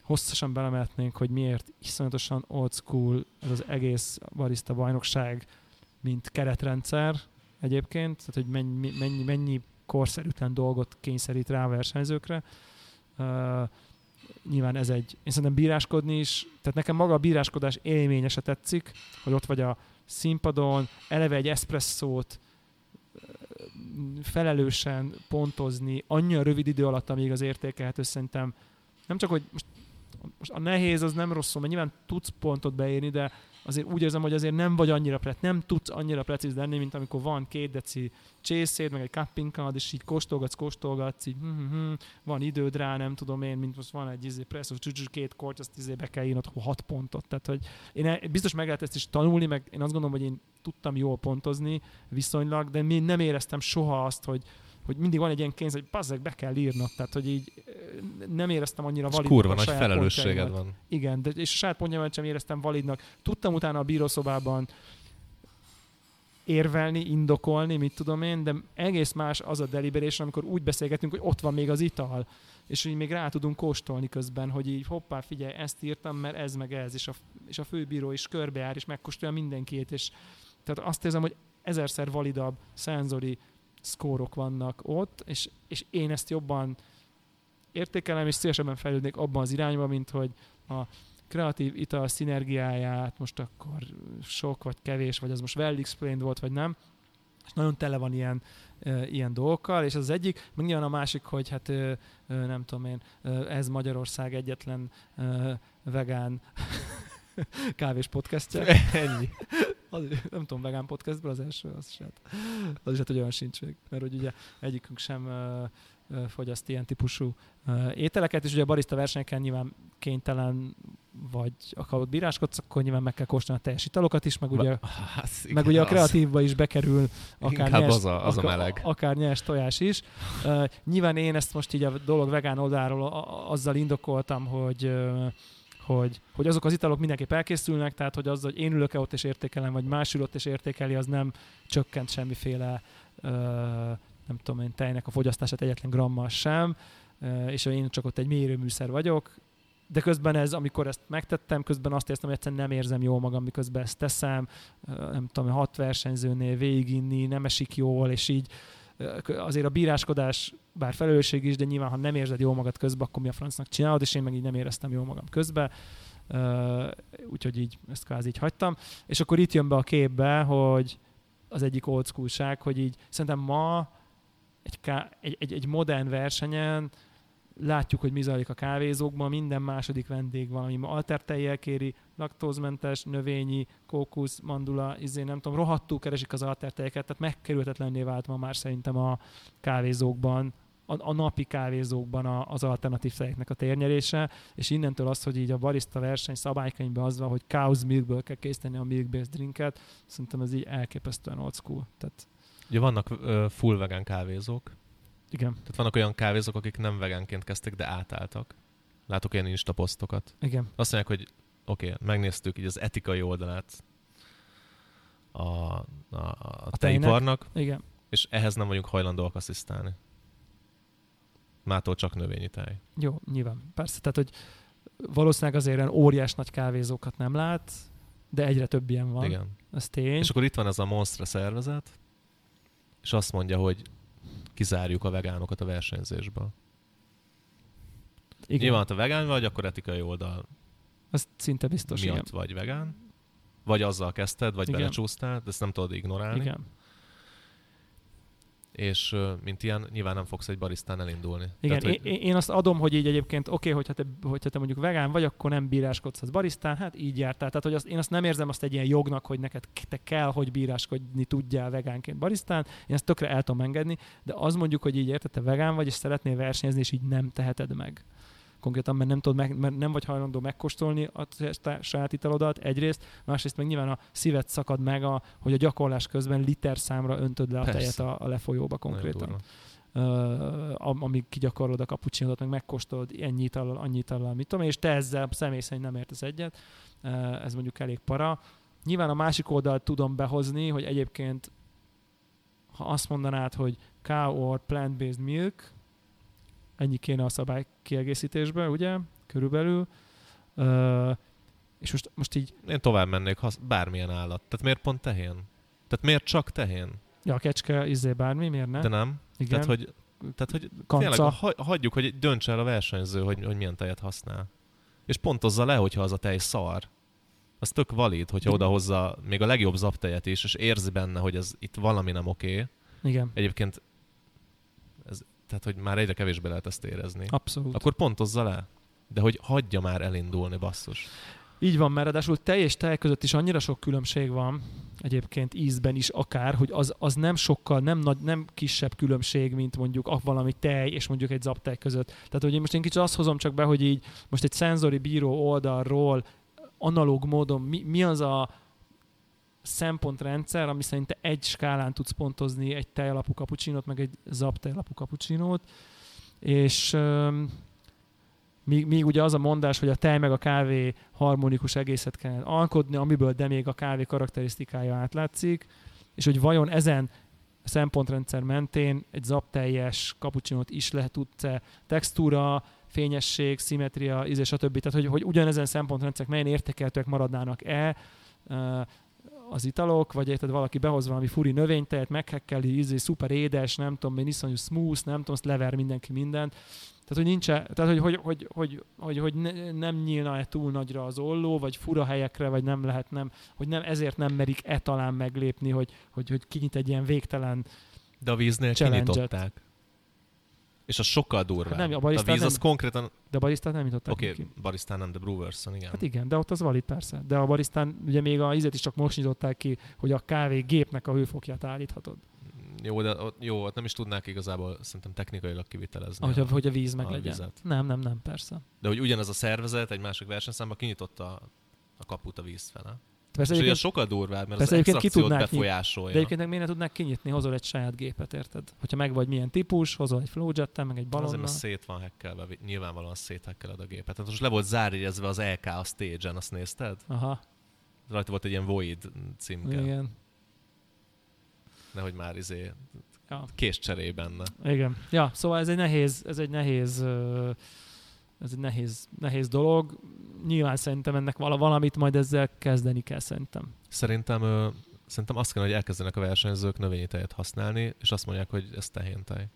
Hosszasan belemetnénk, hogy miért iszonyatosan old school ez az egész barista bajnokság, mint keretrendszer egyébként, tehát hogy mennyi, mennyi, mennyi korszerűtlen dolgot kényszerít rá a versenyzőkre. Uh, nyilván ez egy, én szerintem bíráskodni is, tehát nekem maga a bíráskodás élménye se tetszik, hogy ott vagy a színpadon, eleve egy eszpresszót felelősen pontozni annyira rövid idő alatt, amíg az értékelhető szerintem nem csak, hogy most, most a nehéz az nem rosszul, mert nyilván tudsz pontot beírni, de azért úgy érzem, hogy azért nem vagy annyira pre, nem tudsz annyira precíz lenni, mint amikor van két deci csészéd, meg egy cupping és így kóstolgatsz, kóstolgatsz, így hm, hm, hm, van időd rá, nem tudom én, mint most van egy izé, presszó, két kort, azt izé be kell írnod hat pontot. Tehát, hogy én e, biztos meg lehet ezt is tanulni, meg én azt gondolom, hogy én tudtam jól pontozni viszonylag, de én nem éreztem soha azt, hogy, hogy mindig van egy ilyen kényszer, hogy bazzeg, be kell írnod, tehát hogy így nem éreztem annyira validnak kurva nagy felelősséged van. Igen, de, és a saját pontjaimat sem éreztem validnak. Tudtam utána a bírószobában érvelni, indokolni, mit tudom én, de egész más az a deliberation, amikor úgy beszélgetünk, hogy ott van még az ital, és hogy még rá tudunk kóstolni közben, hogy így hoppá, figyelj, ezt írtam, mert ez meg ez, és a, és a főbíró is körbejár, és megkóstolja mindenkit, és tehát azt érzem, hogy ezerszer validabb szenzori szkórok vannak ott, és, és én ezt jobban értékelem, és szívesebben fejlődnék abban az irányba, mint hogy a kreatív ital szinergiáját most akkor sok vagy kevés, vagy az most well explained volt, vagy nem. És nagyon tele van ilyen, e, ilyen dolgokkal, és az egyik, meg nyilván a másik, hogy hát e, nem tudom én, ez Magyarország egyetlen e, vegán kávés podcastja. Ennyi. Az, nem tudom, vegán podcastből az első, az is hát, az is hát, hogy olyan sincs még, mert hogy ugye egyikünk sem uh, fogyaszt ilyen típusú ételeket, és ugye a barista versenyeken nyilván kénytelen vagy akarod bíráskodsz, akkor nyilván meg kell kóstolni a teljes italokat is, meg ugye, hát, igen, meg ugye a kreatívba is bekerül akár nyers, az a, az a meleg. akár nyers tojás is. Uh, nyilván én ezt most így a dolog vegán oldalról azzal indokoltam, hogy uh, hogy, hogy azok az italok mindenképp elkészülnek, tehát hogy az, hogy én ülök-e ott és értékelem, vagy más ülött és értékeli, az nem csökkent semmiféle uh, nem tudom én, tejnek a fogyasztását egyetlen grammal sem, és én csak ott egy mérőműszer vagyok, de közben ez, amikor ezt megtettem, közben azt érzem, hogy egyszerűen nem érzem jól magam, miközben ezt teszem, nem tudom, hat versenyzőnél végiginni, nem esik jól, és így azért a bíráskodás, bár felelősség is, de nyilván, ha nem érzed jól magad közben, akkor mi a francnak csinálod, és én meg így nem éreztem jól magam közben. Uh, úgyhogy így ezt kvázi így hagytam. És akkor itt jön be a képbe, hogy az egyik old schoolság, hogy így szerintem ma egy, egy, egy, egy modern versenyen látjuk, hogy mi zajlik a kávézókban, minden második vendég valami altertejjel kéri, laktózmentes, növényi, kókusz, mandula, izé, nem tudom, rohadtul keresik az altertejeket, tehát megkerülhetetlenné vált ma már szerintem a kávézókban, a, a napi kávézókban a, az alternatív tejeknek a térnyerése, és innentől az, hogy így a barista verseny szabálykönyvben az van, hogy cow's milkből kell készíteni a milk-based drinket, szerintem ez így elképesztően old school. Tehát... Ugye vannak uh, full vegán kávézók, igen. Tehát vannak olyan kávézók, akik nem vegánként kezdtek, de átálltak. Látok ilyen Insta posztokat. Igen. Azt mondják, hogy oké, okay, megnéztük így az etikai oldalát a, a, a, a tejiparnak, Igen. és ehhez nem vagyunk hajlandóak asszisztálni. Mától csak növényi tej. Jó, nyilván. Persze, tehát, hogy valószínűleg azért olyan óriás nagy kávézókat nem lát, de egyre több ilyen van. Igen. Ez tény. És akkor itt van ez a Monstra szervezet, és azt mondja, hogy kizárjuk a vegánokat a versenyzésből. Igen. Nyilván, ha vegán vagy, akkor etikai oldal az szinte biztos, miatt igen. vagy vegán. Vagy azzal kezdted, vagy igen. belecsúsztál, de ezt nem tudod ignorálni. Igen és mint ilyen nyilván nem fogsz egy barisztán elindulni. Igen, Tehát, hogy... én, én azt adom, hogy így egyébként oké, okay, hogyha, te, hogyha te mondjuk vegán vagy, akkor nem bíráskodsz az barisztán, hát így jártál. Tehát hogy azt, én azt nem érzem azt egy ilyen jognak, hogy neked te kell, hogy bíráskodni tudjál vegánként barisztán, én ezt tökre el tudom engedni, de az mondjuk, hogy így érted, te vegán vagy, és szeretnél versenyezni, és így nem teheted meg konkrétan, mert nem, tudod meg, mert nem vagy hajlandó megkóstolni a saját italodat egyrészt, másrészt meg nyilván a szívet szakad meg, a, hogy a gyakorlás közben liter számra öntöd le a Persze. tejet a, a lefolyóba konkrétan. Uh, amíg kigyakorolod a kapucsinódat, meg megkóstolod ennyi itallal, annyi itallal, mit tudom, és te ezzel személy szerint nem értesz egyet, uh, ez mondjuk elég para. Nyilván a másik oldalt tudom behozni, hogy egyébként ha azt mondanád, hogy cow or plant-based milk, ennyi kéne a szabály kiegészítésbe, ugye? Körülbelül. Uh, és most, most így... Én tovább mennék, ha bármilyen állat. Tehát miért pont tehén? Tehát miért csak tehén? Ja, a kecske, izé bármi, miért ne? De nem. Igen. Tehát, hogy, tehát, hogy tényleg ha, hagyjuk, hogy döntse el a versenyző, hogy, hogy milyen tejet használ. És pontozza le, hogyha az a tej szar. Az tök valid, hogyha odahozza még a legjobb zaptejet is, és érzi benne, hogy ez itt valami nem oké. Okay. Igen. Egyébként tehát hogy már egyre kevésbé lehet ezt érezni. Abszolút. Akkor pontozza le. De hogy hagyja már elindulni, basszus. Így van, mert ráadásul tej és tej között is annyira sok különbség van, egyébként ízben is akár, hogy az, az nem sokkal, nem, nagy, nem kisebb különbség, mint mondjuk valami tej és mondjuk egy zaptej között. Tehát, hogy én most én kicsit azt hozom csak be, hogy így most egy szenzori bíró oldalról analóg módon mi, mi az a szempontrendszer, ami szerint te egy skálán tudsz pontozni egy tejalapú kapucsinót, meg egy zap tejalapú kapucsinót, és um, míg, míg ugye az a mondás, hogy a tej meg a kávé harmonikus egészet kell alkotni, amiből de még a kávé karakterisztikája átlátszik, és hogy vajon ezen szempontrendszer mentén egy zapteljes kapucsinót is lehet tudsz textúra, fényesség, szimmetria, íz és a többi. Tehát, hogy, hogy ugyanezen szempontrendszerek melyen értékeltőek maradnának-e, az italok, vagy érted, valaki behoz valami furi növénytejet, meghekkeli, ízé, szuper édes, nem tudom, én iszonyú smooth, nem tudom, azt lever mindenki mindent. Tehát, hogy nincs tehát, hogy, hogy, hogy, hogy, hogy, hogy ne, nem nyílna-e túl nagyra az olló, vagy fura helyekre, vagy nem lehet, nem, hogy nem, ezért nem merik-e talán meglépni, hogy, hogy, hogy kinyit egy ilyen végtelen De a víznél kinyitották. És az sokkal durvább. Hát nem, a, a víz nem, az konkrétan... De a barisztát nem jutották Oké, okay, barisztán nem, de Brewerson, igen. Hát igen, de ott az valid persze. De a barisztán ugye még a ízet is csak most nyitották ki, hogy a kávé gépnek a hőfokját állíthatod. Jó, de jó, ott nem is tudnák igazából szerintem technikailag kivitelezni. Ahogy a, hogy a víz meg a legyen. Vizet. Nem, nem, nem, persze. De hogy ugyanez a szervezet egy másik versenyszámban kinyitotta a kaput a víz fele. Persze és sokkal durvább, mert persze az egyébként ki tudnák befolyásolja. De egyébként miért ne tudnák kinyitni, hozol egy saját gépet, érted? Hogyha meg vagy milyen típus, hozol egy flowjet meg egy balonnal. Azért, mert szét van hekkelve, nyilvánvalóan széthekkeled a gépet. Tehát most le volt zárjegyezve az LK a stage-en, azt nézted? Aha. Rajta volt egy ilyen Void címke. Igen. Nehogy már izé ja. kés cseré benne. Igen. Ja, szóval ez egy nehéz, ez egy nehéz ez egy nehéz, nehéz dolog nyilván szerintem ennek valamit majd ezzel kezdeni kell szerintem. Szerintem, ö, szerintem azt kell, hogy elkezdenek a versenyzők növényi tejet használni, és azt mondják, hogy ez tehéntej.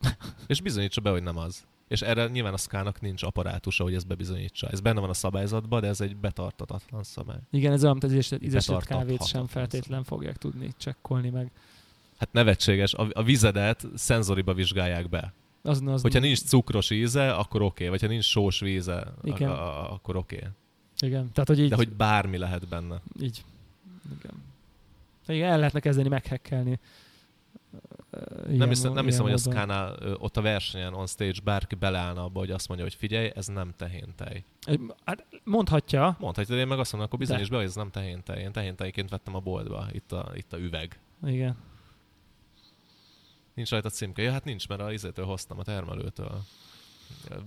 és bizonyítsa be, hogy nem az. És erre nyilván a szkának nincs apparátusa, hogy ezt bebizonyítsa. Ez benne van a szabályzatban, de ez egy betartatatlan szabály. Igen, ez olyan, mint az ízesített kávét sem feltétlen fogják tudni csekkolni meg. Hát nevetséges, a, a vizedet szenzoriba vizsgálják be. Az, az Hogyha nincs cukros íze, akkor oké, okay. vagy ha nincs sós víze, Igen. akkor oké. Okay. Igen, tehát hogy így... De hogy bármi lehet benne. Így. Igen. Igen, el lehetne kezdeni meghekkelni. Ilyen, nem hiszem, nem hiszem hogy a Skánál ott a versenyen on stage bárki beleállna abba, hogy azt mondja, hogy figyelj, ez nem tehéntej. Hát mondhatja. Mondhatja, de én meg azt mondom, akkor bizonyos be, hogy ez nem tehéntej. Én tehéntejként vettem a boltba, itt a, itt a üveg. Igen. Nincs rajta címke. Ja, hát nincs, mert a izétől hoztam, a termelőtől.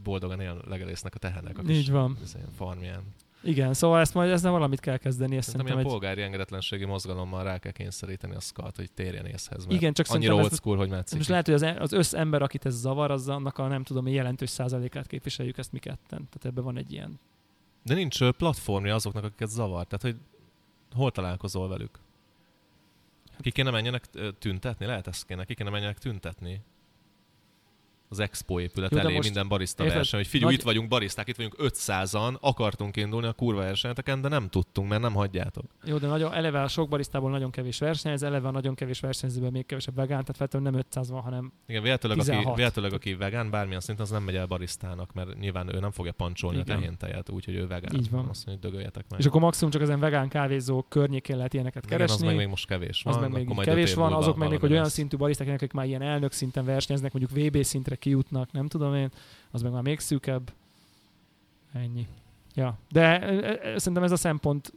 Boldogan él legelésznek a tehenek a Így van. farmján. Igen, szóval ezt majd ezzel valamit kell kezdeni. Ezt szerintem ilyen egy... polgári engedetlenségi mozgalommal rá kell kényszeríteni a skat, hogy térjen észhez. Mert Igen, csak annyira old school, hogy már Most lehet, hogy az, e- az összember, akit ez zavar, az annak a nem tudom, jelentős százalékát képviseljük ezt mi ketten. Tehát ebben van egy ilyen. De nincs platformja azoknak, akiket zavar. Tehát, hogy hol találkozol velük? Ki kéne menjenek tüntetni? Lehet ezt kéne, ki kéne menjenek tüntetni? Az expo épület Jó, elé minden barista érted, verseny, hogy figyelj, nagy... itt vagyunk baristák, itt vagyunk 500-an, akartunk indulni a kurva versenyeteken, de nem tudtunk, mert nem hagyjátok. Jó, de nagyon, eleve a sok baristából nagyon kevés verseny, ez eleve a nagyon kevés versenyzőből még kevesebb vegán, tehát feltétlenül nem 500 van, hanem Igen, véletlenül aki, véletlenül, aki vegán, bármilyen szinten, az nem megy el barisztának, mert nyilván ő nem fogja pancsolni Igen. a tehéntejet, úgyhogy ő vegán. Így van. Azt mondja, hogy meg. És akkor maximum csak ezen vegán kávézó környékén lehet ilyeneket keresni. Igen, az meg még most kevés van. Az meg még kevés van, azok meg még, hogy olyan szintű bariszták, akik már ilyen elnök szinten versenyeznek, mondjuk VB szintre kijutnak, nem tudom én, az meg már még szűkebb. Ennyi. Ja, de szerintem ez a szempont,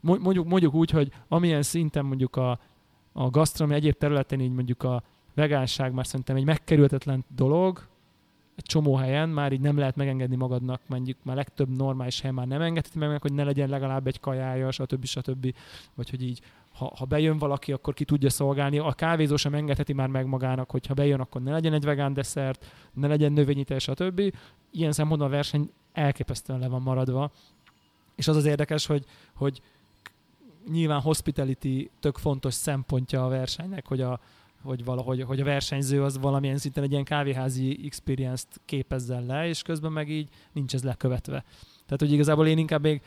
mondjuk, mondjuk úgy, hogy amilyen szinten mondjuk a, a gasztronomi egyéb területen így mondjuk a vegánság már szerintem egy megkerülhetetlen dolog, egy csomó helyen már így nem lehet megengedni magadnak, mondjuk már legtöbb normális helyen már nem engedheti meg, hogy ne legyen legalább egy kajája, stb. stb. Vagy hogy így ha, ha bejön valaki, akkor ki tudja szolgálni. A kávézó sem engedheti már meg magának, hogy ha bejön, akkor ne legyen egy vegán desszert, ne legyen növényi tej, stb. Ilyen szempontból a verseny elképesztően le van maradva. És az az érdekes, hogy, hogy nyilván hospitality tök fontos szempontja a versenynek, hogy a, hogy valahogy hogy a versenyző az valamilyen szinten egy ilyen kávéházi experience-t képezzen le, és közben meg így nincs ez lekövetve. Tehát, hogy igazából én inkább még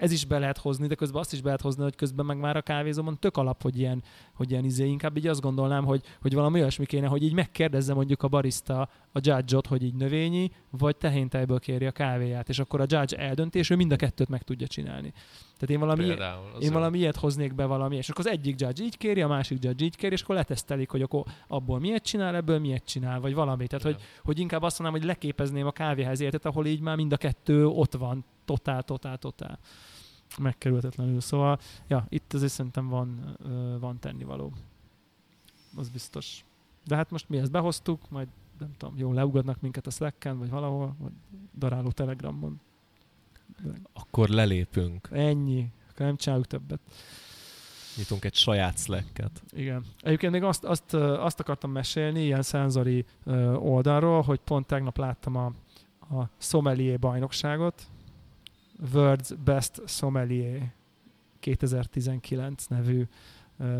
ez is be lehet hozni, de közben azt is be lehet hozni, hogy közben meg már a kávézóban tök alap, hogy ilyen, hogy ilyen izé, inkább így azt gondolnám, hogy, hogy valami olyasmi kéne, hogy így megkérdezze mondjuk a barista a judge hogy így növényi, vagy tehéntejből kéri a kávéját, és akkor a judge eldönti, és ő mind a kettőt meg tudja csinálni. Tehát én valami, Például, én valami ilyet hoznék be valami, és akkor az egyik judge így kéri, a másik judge így kéri, és akkor letesztelik, hogy akkor abból miért csinál, ebből miért csinál, vagy valami. Tehát, hogy, hogy inkább azt mondanám, hogy leképezném a kávéház életet, ahol így már mind a kettő ott van, totál, totál, totál megkerülhetetlenül. Szóval, ja, itt azért szerintem van, van tennivaló. Az biztos. De hát most mi ezt behoztuk, majd nem tudom, jól leugadnak minket a Slack-en, vagy valahol, vagy daráló Telegramon. De... Akkor lelépünk. Ennyi. Akkor nem csináljuk többet. Nyitunk egy saját Slack-et. Igen. Egyébként még azt, azt, azt akartam mesélni ilyen szenzori oldalról, hogy pont tegnap láttam a, a sommelier bajnokságot, World's Best Sommelier 2019 nevű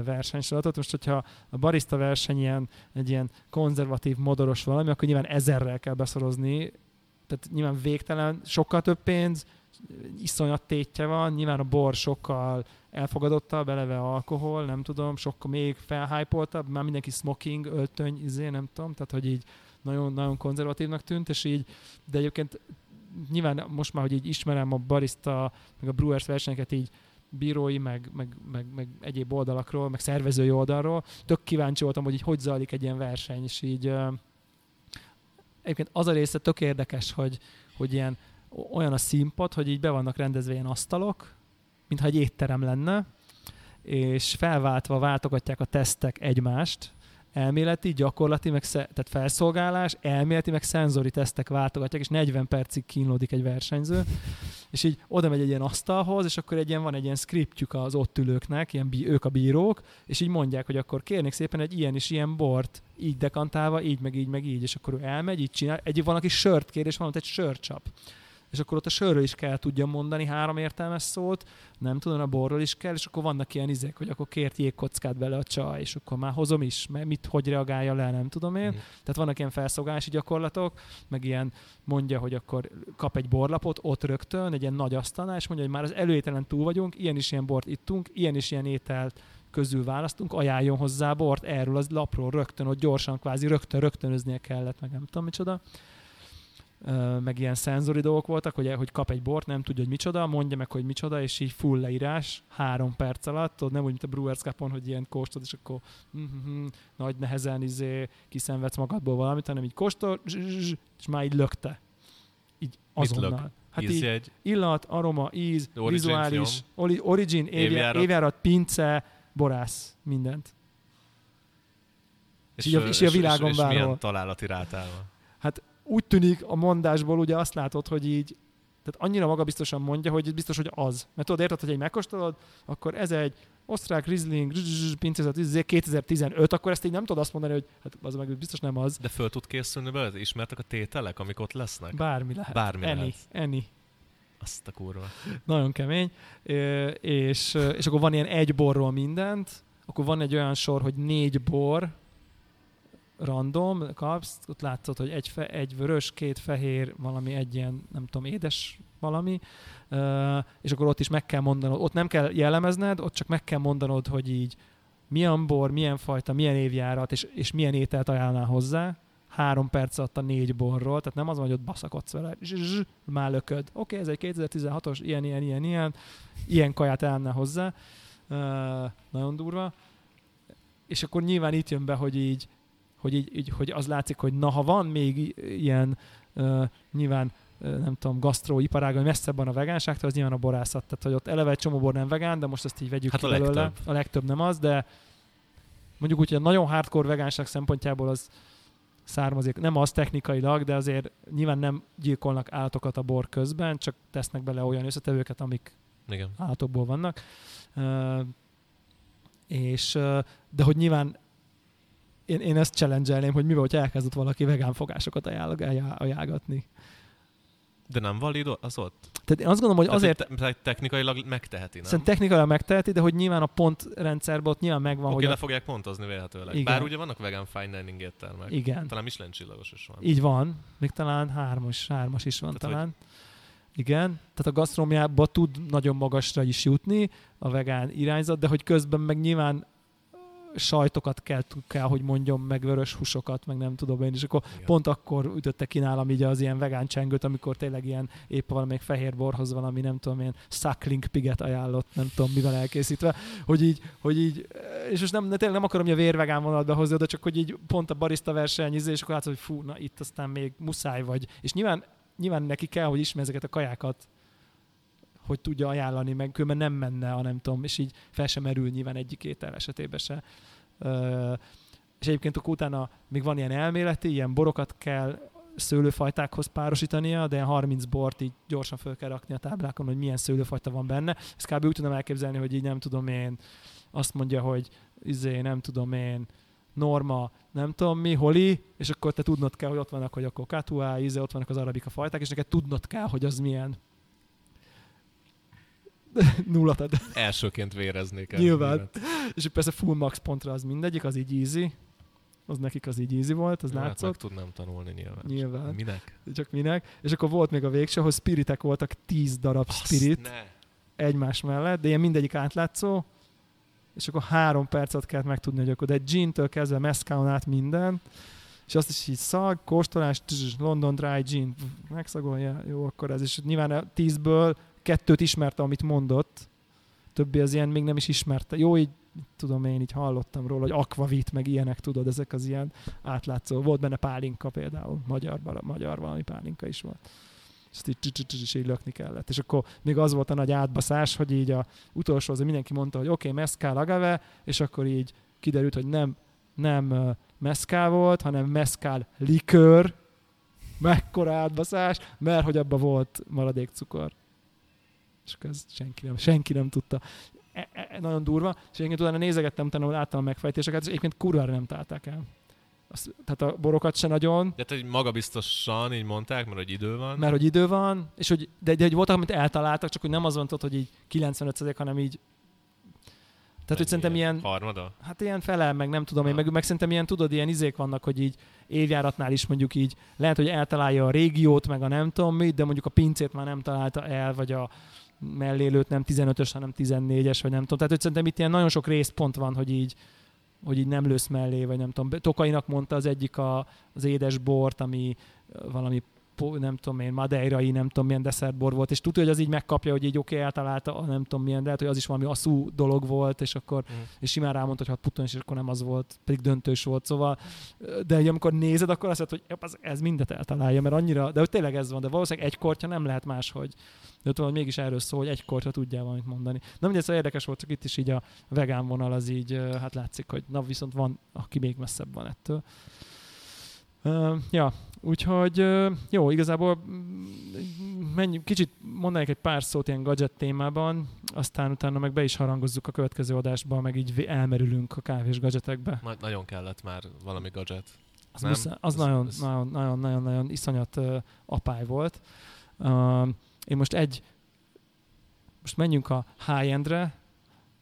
versenysorozatot. Most, hogyha a barista verseny ilyen, egy ilyen konzervatív, modoros valami, akkor nyilván ezerrel kell beszorozni, tehát nyilván végtelen, sokkal több pénz, iszonyat tétje van, nyilván a bor sokkal elfogadottabb, eleve alkohol, nem tudom, sokkal még felhájpoltabb, már mindenki smoking, öltöny, izé, nem tudom, tehát hogy így nagyon, nagyon konzervatívnak tűnt, és így, de egyébként nyilván most már, hogy így ismerem a barista, meg a Brewers versenyeket így bírói, meg, meg, meg, meg egyéb oldalakról, meg szervezői oldalról. Tök kíváncsi voltam, hogy így hogy zajlik egy ilyen verseny, és így egyébként az a része tök érdekes, hogy, hogy ilyen olyan a színpad, hogy így be vannak rendezve ilyen asztalok, mintha egy étterem lenne, és felváltva váltogatják a tesztek egymást, elméleti, gyakorlati, meg sze- tehát felszolgálás, elméleti, meg szenzori tesztek váltogatják, és 40 percig kínlódik egy versenyző, és így oda megy egy ilyen asztalhoz, és akkor egy ilyen, van egy ilyen skriptjük az ott ülőknek, ilyen bí- ők a bírók, és így mondják, hogy akkor kérnék szépen egy ilyen és ilyen bort, így dekantálva, így, meg így, meg így, és akkor ő elmegy, így csinál, egy van, aki sört kér, és van ott egy sörcsap és akkor ott a sörről is kell tudja mondani három értelmes szót, nem tudom, a borról is kell, és akkor vannak ilyen izék, hogy akkor kért jégkockát bele a csaj, és akkor már hozom is, mert mit, hogy reagálja le, nem tudom én. Mm. Tehát vannak ilyen felszolgálási gyakorlatok, meg ilyen mondja, hogy akkor kap egy borlapot ott rögtön, egy ilyen nagy asztalnál, és mondja, hogy már az előételen túl vagyunk, ilyen is ilyen bort ittunk, ilyen is ilyen ételt közül választunk, ajánljon hozzá bort erről az lapról rögtön, hogy gyorsan kvázi rögtön rögtönöznie kellett, meg nem tudom micsoda meg ilyen szenzori dolgok voltak, hogy, hogy kap egy bort, nem tudja, hogy micsoda, mondja meg, hogy micsoda, és így full leírás, három perc alatt, tudod, nem úgy, mint a Brewers Cup-on, hogy ilyen kóstol, és akkor mm-hmm, nagy nehezen izé, kiszenvedsz magadból valamit, hanem így kóstol, és már így lökte. Így azonnal. Hát így illat, aroma, íz, origin, vizuális, oli, origin, évjárat. évjárat, pince, borász, mindent. És, és, és, és a világon és, és milyen találati rátálva? Hát úgy tűnik a mondásból ugye azt látod, hogy így tehát annyira magabiztosan mondja, hogy biztos, hogy az. Mert tudod, érted, hogy egy megkóstolod, akkor ez egy osztrák Riesling pincézet 2015, akkor ezt így nem tudod azt mondani, hogy hát az meg biztos nem az. De föl tud készülni belőle? Ismertek a tételek, amik ott lesznek? Bármi lehet. Bármi Eni, lehet. Eni. Azt a kurva. Nagyon kemény. És, és akkor van ilyen egy borról mindent, akkor van egy olyan sor, hogy négy bor, random kapsz, ott látszod, hogy egy, fe, egy vörös, két fehér, valami egy ilyen, nem tudom, édes valami, és akkor ott is meg kell mondanod, ott nem kell jellemezned, ott csak meg kell mondanod, hogy így milyen bor, milyen fajta, milyen évjárat, és, és milyen ételt ajánlnál hozzá, három perc alatt a négy borról, tehát nem az van, hogy ott baszakodsz vele, zs, már lököd. Oké, okay, ez egy 2016-os, ilyen, ilyen, ilyen, ilyen, ilyen kaját ajánlnál hozzá. Uh, nagyon durva. És akkor nyilván itt jön be, hogy így hogy, így, így, hogy az látszik, hogy na, ha van még ilyen uh, nyilván uh, nem tudom, gasztróiparág, messzebb van a vegánságtól, az nyilván a borászat. Tehát, hogy ott eleve egy csomó bor nem vegán, de most ezt így vegyük hát ki a belőle. legtöbb. A legtöbb nem az, de mondjuk úgy, hogy a nagyon hardcore vegánság szempontjából az származik. Nem az technikailag, de azért nyilván nem gyilkolnak állatokat a bor közben, csak tesznek bele olyan összetevőket, amik Igen. állatokból vannak. Uh, és, de hogy nyilván én, én ezt challenge hogy mivel, hogy elkezdett valaki vegán fogásokat ajánl, ajánlgatni. De nem valid az ott? Tehát én azt gondolom, hogy Tehát azért... Te, technikailag megteheti, nem? Szerintem technikailag megteheti, de hogy nyilván a pontrendszerben ott nyilván megvan, Oké, hogy... le fogják pontozni vélhetőleg. Igen. Bár ugye vannak vegán fine dining éttermek. Igen. Talán Michelin csillagos is van. Így van. Még talán hármas, hármas is van Tehát, talán. Hogy... Igen, tehát a gasztrómiába tud nagyon magasra is jutni a vegán irányzat, de hogy közben meg nyilván sajtokat kell, kell, hogy mondjam, meg vörös húsokat, meg nem tudom én, és akkor Igen. pont akkor ütötte ki nálam így az ilyen vegán csengőt, amikor tényleg ilyen épp valamelyik fehér borhoz valami, nem tudom, ilyen suckling piget ajánlott, nem tudom mivel elkészítve, hogy így, hogy így és most nem, tényleg nem akarom, hogy a vérvegán vonatba hozni de csak hogy így pont a barista verseny, és akkor látszod, hogy fú, na itt aztán még muszáj vagy. És nyilván, nyilván neki kell, hogy ismer ezeket a kajákat, hogy tudja ajánlani, meg különben nem menne, ha nem tudom, és így fel sem merül nyilván egyik étel esetében se. Ö, és egyébként akkor utána még van ilyen elméleti, ilyen borokat kell szőlőfajtákhoz párosítania, de 30 bort így gyorsan föl kell rakni a táblákon, hogy milyen szőlőfajta van benne. Ezt kb. úgy tudom elképzelni, hogy így nem tudom én, azt mondja, hogy izé, nem tudom én, norma, nem tudom mi, holi, és akkor te tudnod kell, hogy ott vannak, hogy akkor katuá, íze, ott vannak az arabika fajták, és neked tudnod kell, hogy az milyen nullatad. Elsőként véreznék el. Nyilván. Mindent. És persze full max pontra az mindegyik, az így easy. Az nekik az így easy volt, az Jó, látszott. Hát meg tudnám tanulni nyilván. Nyilván. Minek? Csak minek. És akkor volt még a végső, hogy spiritek voltak, tíz darab Azt spirit ne. egymás mellett, de ilyen mindegyik átlátszó, és akkor három percet kellett megtudni, hogy akkor de egy gin-től kezdve meszkálon át minden, és azt is így szag, kóstolás, London Dry Gin, megszagolja, jó, akkor ez, is nyilván a tízből kettőt ismerte, amit mondott, többi az ilyen még nem is ismerte. Jó, így tudom én, így hallottam róla, hogy akvavit, meg ilyenek, tudod, ezek az ilyen átlátszó. Volt benne pálinka például, magyar, magyar valami pálinka is volt. Ezt így, így, így lökni kellett. És akkor még az volt a nagy átbaszás, hogy így a utolsó, az mindenki mondta, hogy oké, okay, meszkál agave, és akkor így kiderült, hogy nem, nem meszkál volt, hanem meszkál likőr, mekkora átbaszás, mert hogy abban volt maradék cukor és ez senki nem, senki nem tudta. E, e, e nagyon durva, és egyébként utána nézegettem, utána láttam a megfejtéseket, és egyébként kurvára nem találták el. Azt, tehát a borokat se nagyon. De hogy magabiztosan így mondták, mert hogy idő van. Mert hogy idő van, és hogy, de, de hogy voltak, amit eltaláltak, csak hogy nem az van, hogy így 95 hanem így tehát, hogy szerintem ilyen... Harmada? Hát ilyen fele, meg nem tudom én, meg, meg szerintem ilyen, tudod, ilyen izék vannak, hogy így évjáratnál is mondjuk így lehet, hogy eltalálja a régiót, meg a nem tudom mit, de mondjuk a pincét már nem találta el, vagy a mellélőtt nem 15-ös, hanem 14-es, vagy nem tudom. Tehát hogy szerintem itt ilyen nagyon sok részpont van, hogy így, hogy így nem lősz mellé, vagy nem tudom. Tokainak mondta az egyik a, az édes bort, ami valami nem tudom én, madeirai, nem tudom milyen desszertbor volt, és tudja, hogy az így megkapja, hogy így oké, okay, eltalálta, nem tudom milyen, de lehet, hogy az is valami asszú dolog volt, és akkor mm. és simán rámondta, hogy hát puton, és akkor nem az volt, pedig döntős volt, szóval, de hogy amikor nézed, akkor azt mondod, hogy ez, ez mindet eltalálja, mert annyira, de hogy tényleg ez van, de valószínűleg egy kortya nem lehet máshogy. De tudom, hogy mégis erről szól, hogy egy kortya tudjál valamit mondani. Na mindegy, szóval érdekes volt, csak itt is így a vegán vonal az így, hát látszik, hogy na viszont van, aki még messzebb van ettől. Uh, ja, úgyhogy uh, jó, igazából menjünk, kicsit mondanék egy pár szót ilyen gadget témában, aztán utána meg be is harangozzuk a következő adásba, meg így elmerülünk a kávés gadgetekbe. Na, nagyon kellett már valami gadget. Az, nem? Muszá, az ez, nagyon, ez... nagyon, nagyon, nagyon, nagyon iszonyat uh, apály volt. Uh, én most egy, most menjünk a high-endre,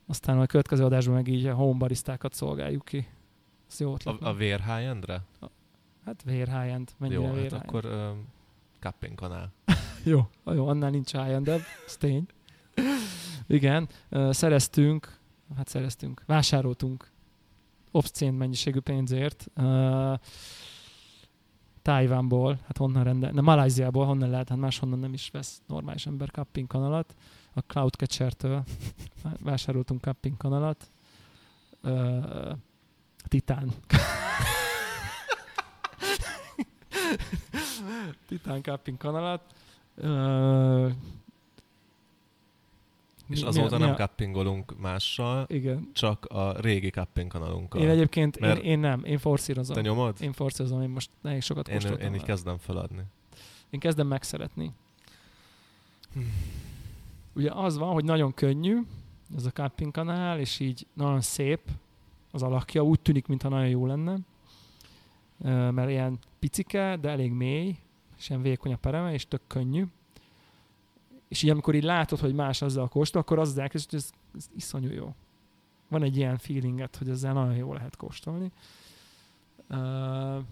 aztán a következő adásban meg így a home barisztákat szolgáljuk ki. Ez jó A, a vér high-endre? Hát vér high-end. Mennyire jó, vér hát akkor uh, Kapping kanál. jó, jó, annál nincs high-end, ez tény. Igen, uh, szereztünk, hát szereztünk, vásároltunk obszcén mennyiségű pénzért. Uh, Tájvánból, hát honnan rendel, nem Malajziából, honnan lehet, hát máshonnan nem is vesz normális ember Kapping kanalat. A Cloudcatcher-től vásároltunk Kapping kanalat. Uh, Titán. Titán Cupping kanalat. Uh, és azóta mi, nem cuppingolunk mással, Igen. csak a régi cupping kanalunkkal. Én egyébként, én, én, nem, én forszírozom. Te nyomod? Én forszírozom, én most elég sokat én, Én így kezdem feladni. Én kezdem megszeretni. Ugye az van, hogy nagyon könnyű, ez a cupping kanál, és így nagyon szép az alakja, úgy tűnik, mintha nagyon jó lenne mert ilyen picike, de elég mély, ilyen vékony a pereme, és tök könnyű. És így amikor így látod, hogy más azzal kóstol, akkor az az hogy ez, ez iszonyú jó. Van egy ilyen feelinget, hogy ezzel nagyon jó lehet kóstolni. Uh,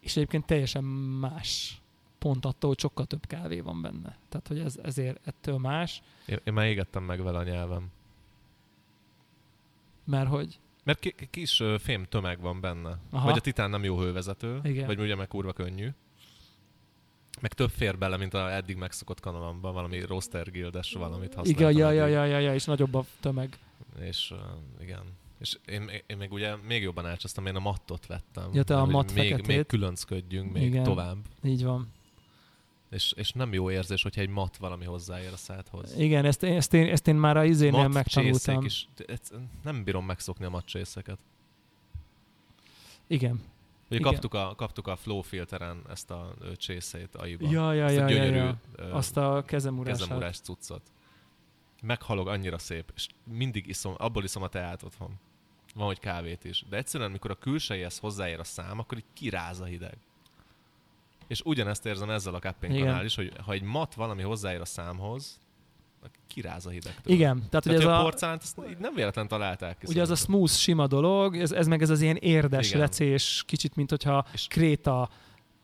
és egyébként teljesen más pont attól, hogy sokkal több kávé van benne. Tehát, hogy ez, ezért ettől más. Én, én már égettem meg vele a nyelvem. Mert hogy? Mert kis fém tömeg van benne. Aha. Vagy a titán nem jó hővezető, Igen. vagy ugye meg kurva könnyű. Meg több fér bele, mint a eddig megszokott kanalamban, valami roster gildes valamit használtam. Igen, ja, ja, ja, ja, ja, és nagyobb a tömeg. És uh, igen. És én, én meg ugye még jobban elcsasztam, én a mattot vettem. Ja, te a matt még, még különcködjünk még igen. tovább. Így van. És, és nem jó érzés, hogyha egy mat valami hozzáér a szádhoz. Igen, ezt, ezt, én, ezt én már a izénél megtanultam. Is, nem bírom megszokni a matcsészeket. Igen. Ugye Igen. kaptuk a, kaptuk a flow filteren ezt a csészét aiba. Ja, ja, ja, a gyönyörű, ja, ja. Azt a kezemurás, kezemurás cuccot. Meghalog, annyira szép, és mindig iszom, abból iszom a teát otthon. Van, hogy kávét is. De egyszerűen, amikor a külsejéhez hozzáér a szám, akkor így kiráz a hideg. És ugyanezt érzem ezzel a cupping kanál is, hogy ha egy mat valami hozzáér a számhoz, kiráz a hidegtől. Igen. Tehát, tehát hogy ez a porcánt ezt így nem véletlen találták. Ugye az a smooth, sima dolog, ez, ez meg ez az ilyen érdes, Igen. recés, kicsit, mint hogyha és kréta,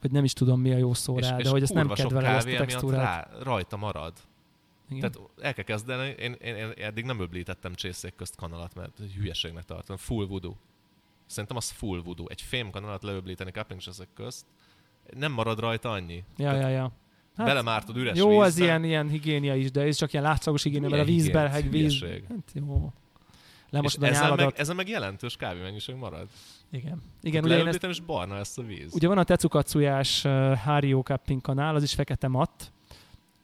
vagy nem is tudom mi a jó szó rá, és, de hogy ezt nem kedvelem ezt a textúrát. Rá, rajta marad. Igen. Tehát el kell kezdeni, én, én, én eddig nem öblítettem csészék közt kanalat, mert hülyeségnek tartom. Full voodoo. Szerintem az full voodoo. Egy fém kanalat leöblíteni cupping közt, nem marad rajta annyi. Ja, ja, ja. Hát, belemártod üres Jó, vízbe. az ilyen, ilyen higiénia is, de ez csak ilyen látszagos higiénia, mert a vízbe, hely víz. Hát jó. Lemosod a ezzel meg, ezzel meg jelentős kávémennyiség marad. Igen. Igen, ugye én ezt, és barna lesz a víz. Ugye van a Tetsukatsujas uh, Hario Cupping kanál, az is fekete matt,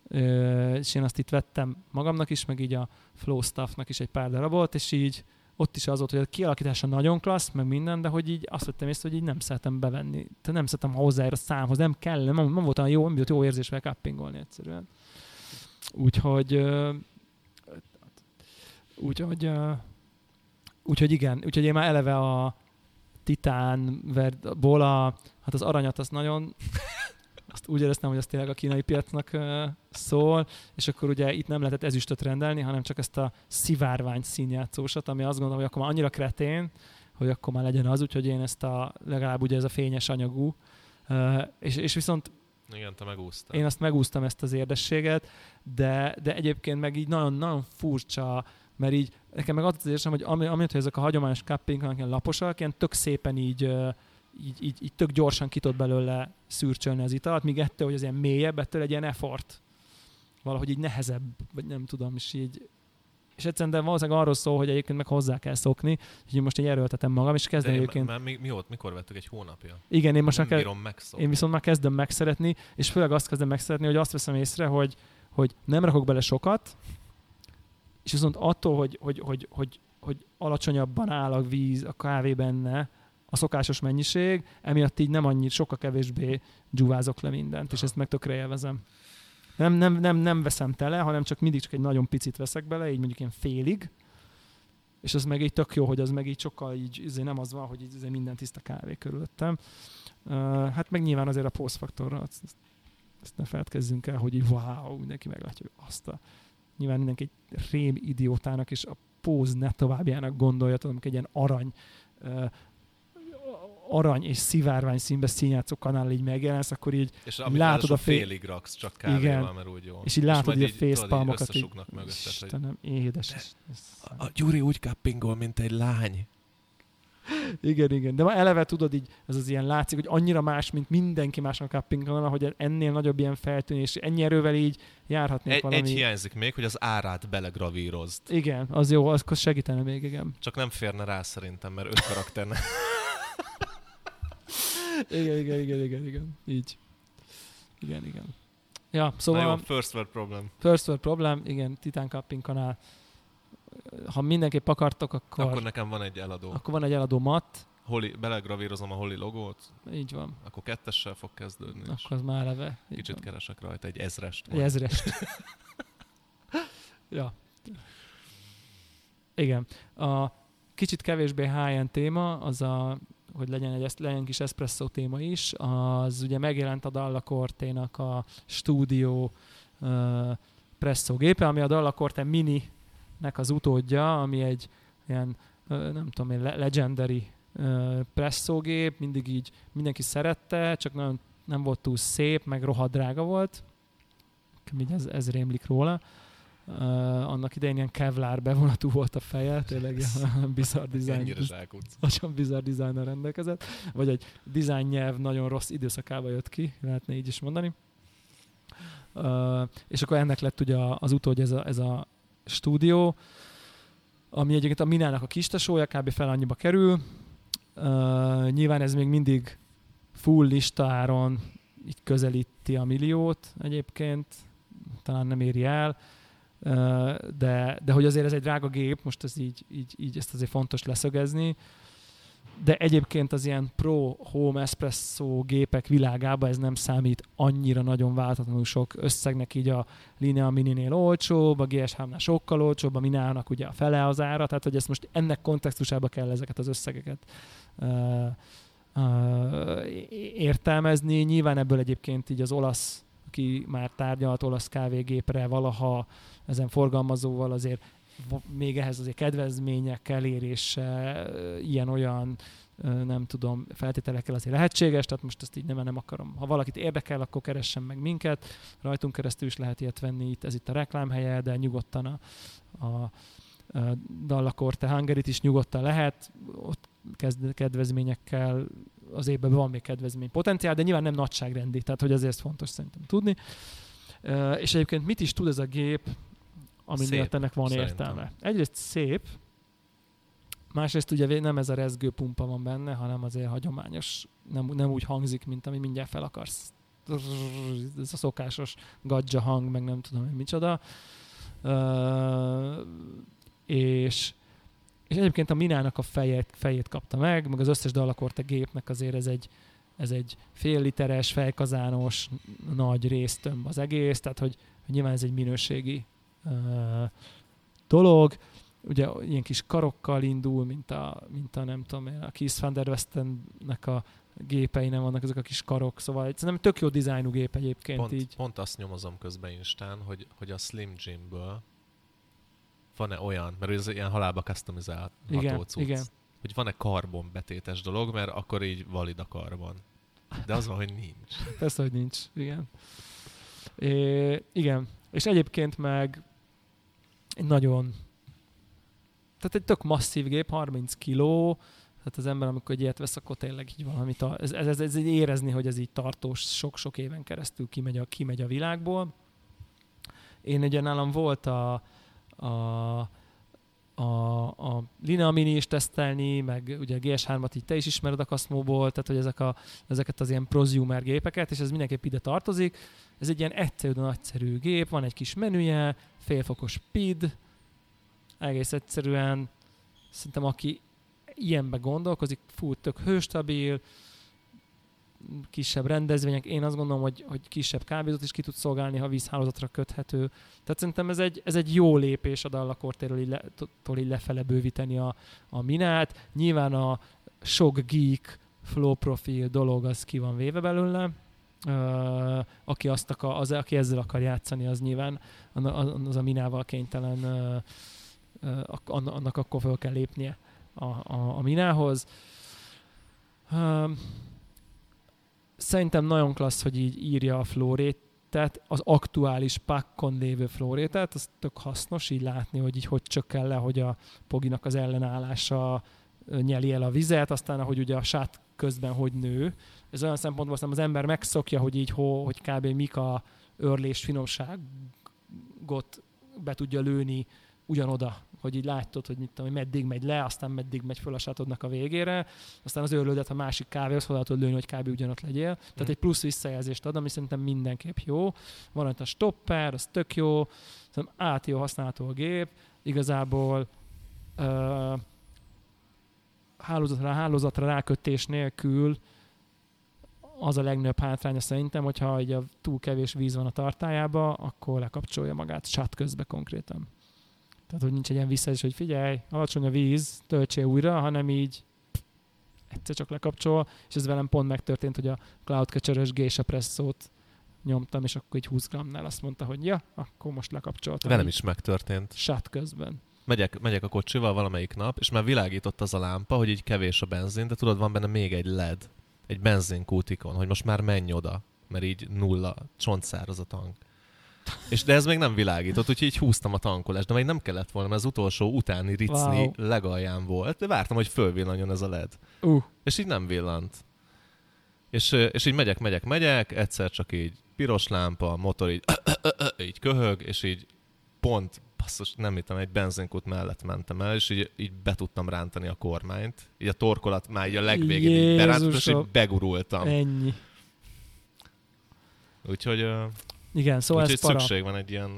uh, és én azt itt vettem magamnak is, meg így a Flow Staffnak is egy pár darabot, és így ott is az volt, hogy a kialakítása nagyon klassz, meg minden, de hogy így azt vettem észre, hogy így nem szeretem bevenni. Tehát nem szeretem hozzáér a számhoz, nem kell, nem, nem volt olyan jó, nem volt jó érzés vele cuppingolni egyszerűen. Úgyhogy úgyhogy úgyhogy igen, úgyhogy én már eleve a titánból a, hát az aranyat azt nagyon úgy éreztem, hogy az tényleg a kínai piacnak szól, és akkor ugye itt nem lehetett ezüstöt rendelni, hanem csak ezt a szivárvány színjátszósat, ami azt gondolom, hogy akkor már annyira kretén, hogy akkor már legyen az, úgyhogy én ezt a legalább ugye ez a fényes anyagú, és, és viszont Igen, te megúsztad. Én azt megúsztam ezt az érdességet, de, de egyébként meg így nagyon-nagyon furcsa, mert így nekem meg az az érzem, hogy ami, amit, hogy ezek a hagyományos cupping ilyen laposak, ilyen tök szépen így, így, így, így tök gyorsan ki belőle szürcsölni az italt, míg ettől, hogy az ilyen mélyebb, ettől egy ilyen effort. Valahogy így nehezebb, vagy nem tudom, és így és egyszerűen valószínűleg arról szól, hogy egyébként meg hozzá kell szokni, hogy most így erőltetem magam, és kezdem De egyébként... Már mi, mi volt, mikor vettük egy hónapja? Igen, én most már megszokni. Én viszont már kezdem megszeretni, és főleg azt kezdem megszeretni, hogy azt veszem észre, hogy, hogy nem rakok bele sokat, és viszont attól, hogy, hogy, hogy, hogy, hogy alacsonyabban áll a víz, a kávé benne, a szokásos mennyiség, emiatt így nem annyit, sokkal kevésbé dzsúvázok le mindent, és ezt meg tökre élvezem. Nem, nem, nem, nem veszem tele, hanem csak mindig csak egy nagyon picit veszek bele, így mondjuk ilyen félig, és az meg így tök jó, hogy az meg így sokkal így, izé nem az van, hogy izé minden tiszta kávé körülöttem. Hát meg nyilván azért a post-faktorra, ezt, ezt ne feledkezzünk el, hogy így wow, mindenki meglátja, hogy azt a... Nyilván mindenki egy rém idiótának és a póz ne továbbjának gondolja, tudom, egy ilyen arany arany és szivárvány színbe színjátszó kanál így megjelensz, akkor így és látod a fél... félig raksz csak kávéval, igen, mert úgy jó. És így látod és így a fészpalmokat. Így, mögötted, Istenem, hogy... édes. A, a Gyuri úgy kappingol, mint egy lány. igen, igen. De ma eleve tudod így, ez az ilyen látszik, hogy annyira más, mint mindenki másnak kappingolna, hogy ennél nagyobb ilyen feltűnés, ennyi erővel így járhatnék egy, valami. Egy hiányzik még, hogy az árát belegravírozd. Igen, az jó, az segítene még, igen. Csak nem férne rá szerintem, mert öt karakternek. igen, igen, igen, igen, igen. Így. Igen, igen. Ja, szóval... Na jó, first world problem. First world problem, igen, Titan Cupping kanál. Ha mindenképp akartok, akkor... Akkor nekem van egy eladó. Akkor van egy eladó mat. Holi, belegravírozom a Holi logót. Így van. Akkor kettessel fog kezdődni. Akkor az már eleve. Kicsit van. keresek rajta, egy ezrest. Egy ezrest. ja. Igen. A kicsit kevésbé high téma, az a hogy legyen egy legyen kis espresso téma is, az ugye megjelent a Dalla Corte-nak a stúdió uh, presszó gépe, ami a Dalla Corte Mini-nek az utódja, ami egy ilyen, uh, nem tudom én, legendary uh, presszógép, mindig így mindenki szerette, csak nagyon nem volt túl szép, meg rohadt drága volt. Így ez, ez rémlik róla. Uh, annak idején ilyen kevlár bevonatú volt a feje, tényleg ilyen bizarr dizájn. Nagyon bizarr dizájnnal rendelkezett. Vagy egy dizájn nyelv nagyon rossz időszakába jött ki, lehetne így is mondani. Uh, és akkor ennek lett ugye az utódja ez a, ez a stúdió, ami egyébként a Minának a kistesója, kb. fel annyiba kerül. Uh, nyilván ez még mindig full listáron így közelíti a milliót egyébként, talán nem éri el de, de hogy azért ez egy drága gép, most ez így, így, így ezt azért fontos leszögezni, de egyébként az ilyen Pro Home Espresso gépek világában ez nem számít annyira nagyon váltatlanul sok összegnek, így a Linea Mini-nél olcsóbb, a GSH-nál sokkal olcsóbb, a Minának ugye a fele az ára, tehát hogy ezt most ennek kontextusába kell ezeket az összegeket uh, uh, értelmezni. Nyilván ebből egyébként így az olasz, aki már tárgyalt olasz kávégépre valaha ezen forgalmazóval azért még ehhez azért kedvezmények elérése, ilyen-olyan nem tudom, feltételekkel azért lehetséges, tehát most ezt így nem, nem akarom. Ha valakit érdekel, akkor keressen meg minket, rajtunk keresztül is lehet ilyet venni, itt, ez itt a reklámhelye, de nyugodtan a, a, Dallakorte Hungarit is nyugodtan lehet, ott kezd, kedvezményekkel az évben van még kedvezmény potenciál, de nyilván nem nagyságrendi, tehát hogy ezért fontos szerintem tudni. És egyébként mit is tud ez a gép, ami szép, miatt ennek van szerintem. értelme. Egyrészt szép, másrészt ugye nem ez a rezgő pumpa van benne, hanem azért hagyományos, nem, nem úgy hangzik, mint ami mindjárt fel akarsz. Ez a szokásos gadja hang, meg nem tudom, hogy micsoda. Uh, és, és egyébként a Minának a fejét, fejét kapta meg, meg az összes dalakorte gépnek azért ez egy, ez egy fél literes, fejkazános, nagy résztömb az egész, tehát hogy, hogy nyilván ez egy minőségi dolog. Ugye ilyen kis karokkal indul, mint a, mint a nem tudom, a Keith van der Westennek a gépei nem vannak ezek a kis karok, szóval nem tök jó dizájnú gép egyébként pont, így. Pont azt nyomozom közben Instán, hogy, hogy a Slim Jimből van-e olyan, mert ez ilyen halálba customizálható igen, cucc, igen. hogy van-e karbon betétes dolog, mert akkor így valid a karbon. De az van, hogy nincs. Persze, hogy nincs, igen. É, igen, és egyébként meg egy nagyon, tehát egy tök masszív gép, 30 kiló, tehát az ember, amikor egy ilyet vesz, akkor tényleg így valamit, a, ez, ez, ez, ez érezni, hogy ez így tartós, sok-sok éven keresztül kimegy a, kimegy a világból. Én ugye nálam volt a, a a, a Linea Mini is tesztelni, meg ugye a GS3-at így te is ismered a Cosmo-ból, tehát hogy ezek a, ezeket az ilyen prosumer gépeket, és ez mindenképp ide tartozik. Ez egy ilyen egyszerű, de nagyszerű gép, van egy kis menüje, félfokos speed, egész egyszerűen szerintem aki ilyenbe gondolkozik, fú, tök hőstabil, kisebb rendezvények, én azt gondolom, hogy, hogy kisebb kávézót is ki tud szolgálni, ha vízhálózatra köthető. Tehát szerintem ez egy, ez egy jó lépés a Dallakortéről így, le, lefele bővíteni a, a minát. Nyilván a sok geek flow profil dolog az ki van véve belőle, Uh, aki, azt akar, az, aki ezzel akar játszani, az nyilván az a minával kénytelen, uh, uh, annak akkor fel kell lépnie a, a, a minához. Szerintem nagyon klassz, hogy így írja a flórét, tehát az aktuális pakkon lévő flórétet, az tök hasznos így látni, hogy így hogy csökken le, hogy a poginak az ellenállása nyeli el a vizet, aztán ahogy ugye a sát közben hogy nő. Ez olyan szempontból aztán az ember megszokja, hogy így ho, hogy kb. mik a örlés finomságot be tudja lőni ugyanoda hogy így látod, hogy mit tudom, hogy meddig megy le, aztán meddig megy föl a sátodnak a végére, aztán az őrlődet a másik kávéhoz hozzá tudod lőni, hogy kb. ugyanott legyél. Tehát mm. egy plusz visszajelzést ad, ami szerintem mindenképp jó. Van ott a stopper, az tök jó, szerintem át jó használható a gép, igazából uh, hálózatra, hálózatra rákötés nélkül az a legnagyobb hátránya szerintem, hogyha egy túl kevés víz van a tartályába, akkor lekapcsolja magát sát közbe konkrétan. Tehát, hogy nincs egy ilyen visszajelzés, hogy figyelj, alacsony a víz, töltsél újra, hanem így egyszer csak lekapcsol, és ez velem pont megtörtént, hogy a Cloudcatcher-ös Geisha presszót nyomtam, és akkor egy 20 grammnál azt mondta, hogy ja, akkor most lekapcsoltam. Velem is megtörtént. Sát közben. Megyek, megyek a kocsival valamelyik nap, és már világított az a lámpa, hogy így kevés a benzin, de tudod, van benne még egy LED, egy benzinkútikon, hogy most már menj oda, mert így nulla, csontszáraz a tank. És de ez még nem világított, úgyhogy így húztam a tankolást, de még nem kellett volna, mert az utolsó utáni ricni wow. legalján volt, de vártam, hogy fölvillanjon ez a LED. Uh. És így nem villant. És, és így megyek, megyek, megyek, egyszer csak így piros lámpa, a motor így, így köhög, és így pont, basszus, nem hittem, egy benzinkút mellett mentem el, és így, így be tudtam rántani a kormányt. Így a torkolat már így a legvégén így berántott, és így begurultam. Ennyi. Úgyhogy igen, szóval Úgyhogy ez para. szükség van egy ilyen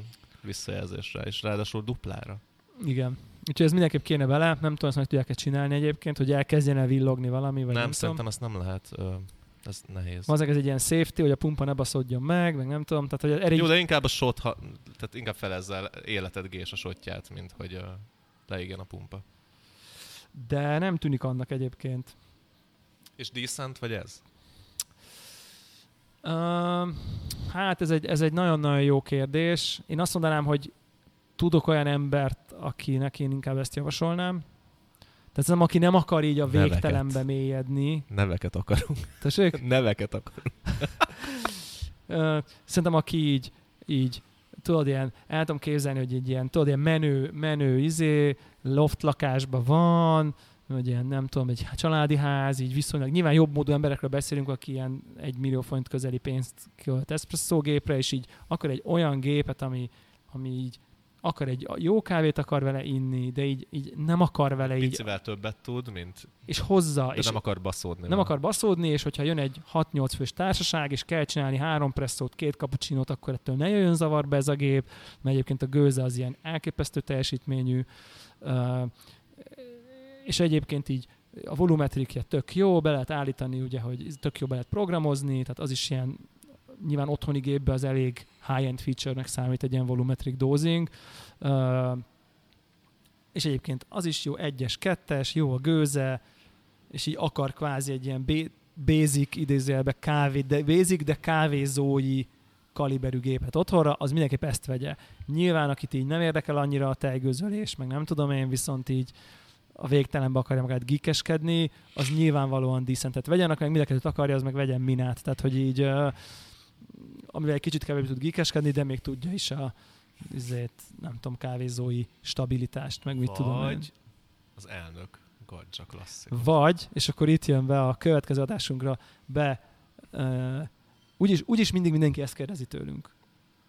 visszajelzésre, és ráadásul duplára. Igen. Úgyhogy ez mindenképp kéne vele, nem tudom, ezt meg tudják-e csinálni egyébként, hogy elkezdjen el villogni valami, vagy nem, nem szerintem ezt nem lehet, ez nehéz. Az ez egy ilyen safety, hogy a pumpa ne baszodjon meg, meg nem tudom. Tehát, hogy erre Jó, de inkább a sot, ha, tehát inkább felezzel életed gés a sotját, mint hogy uh, leégjen a pumpa. De nem tűnik annak egyébként. És decent vagy ez? Uh, hát ez egy, ez egy nagyon-nagyon jó kérdés. Én azt mondanám, hogy tudok olyan embert, akinek én inkább ezt javasolnám. Tehát nem, aki nem akar így a végtelenbe Neveket. mélyedni. Neveket akarunk. Tessék? Neveket akarunk. Szerintem aki így, így tudod, ilyen, el tudom képzelni, hogy egy ilyen, tudod, ilyen menő, menő izé, loft lakásban van, hogy ilyen, nem tudom, egy családi ház, így viszonylag, nyilván jobb módú emberekről beszélünk, aki ilyen egy millió forint közeli pénzt költ gépre, és így akar egy olyan gépet, ami, ami így akar egy jó kávét akar vele inni, de így, így nem akar vele így... Picivel többet tud, mint... És hozza. De és nem akar baszódni. Nem vele. akar baszódni, és hogyha jön egy 6-8 fős társaság, és kell csinálni három presszót, két cappuccinót, akkor ettől ne jöjjön zavarba ez a gép, mert egyébként a gőze az ilyen elképesztő teljesítményű. Uh, és egyébként így a volumetrikje tök jó, be lehet állítani, ugye, hogy tök jó be lehet programozni, tehát az is ilyen nyilván otthoni gépbe az elég high-end feature-nek számít egy ilyen volumetric dosing. Uh, és egyébként az is jó, egyes, kettes, jó a gőze, és így akar kvázi egy ilyen basic idézőjelbe kávé, de basic, de kávézói kaliberű gépet otthonra, az mindenképp ezt vegye. Nyilván, akit így nem érdekel annyira a tejgőzölés, meg nem tudom én, viszont így a végtelenbe akarja magát gikeskedni, az nyilvánvalóan. Tehát vegyen, meg mindenket akarja, az meg vegyen minát. Tehát, hogy így, uh, amivel egy kicsit kevésbé tud gikeskedni, de még tudja is a izét, nem tudom, kávézói stabilitást, meg mit Vagy tudom én. az elnök Gadzsa klasszik. Vagy, és akkor itt jön be a következő adásunkra, be, uh, úgyis, úgyis mindig mindenki ezt kérdezi tőlünk.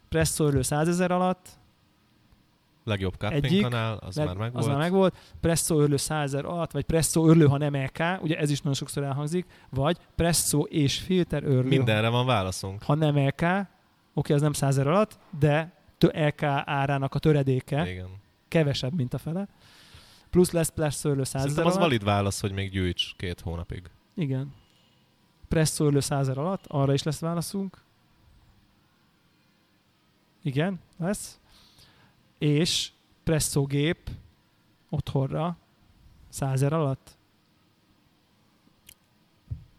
Presszó örlő 100 ezer alatt, Legjobb cupping Egyik, kanál, az leg- már megvolt. az már megvolt, presszó örlő 100 ezer alatt, vagy presszó örlő, ha nem EK, ugye ez is nagyon sokszor elhangzik, vagy presszó és filter örlő, Mindenre van válaszunk. ha nem EK, oké, az nem 100 ezer alatt, de EK árának a töredéke, Igen. kevesebb, mint a fele. Plusz lesz presszó örlő 100 ezer Szerintem az valid válasz, hogy még gyűjts két hónapig. Igen. Presszó örlő 100 ezer alatt, arra is lesz válaszunk. Igen, lesz. És presszógép otthonra 100 ezer alatt.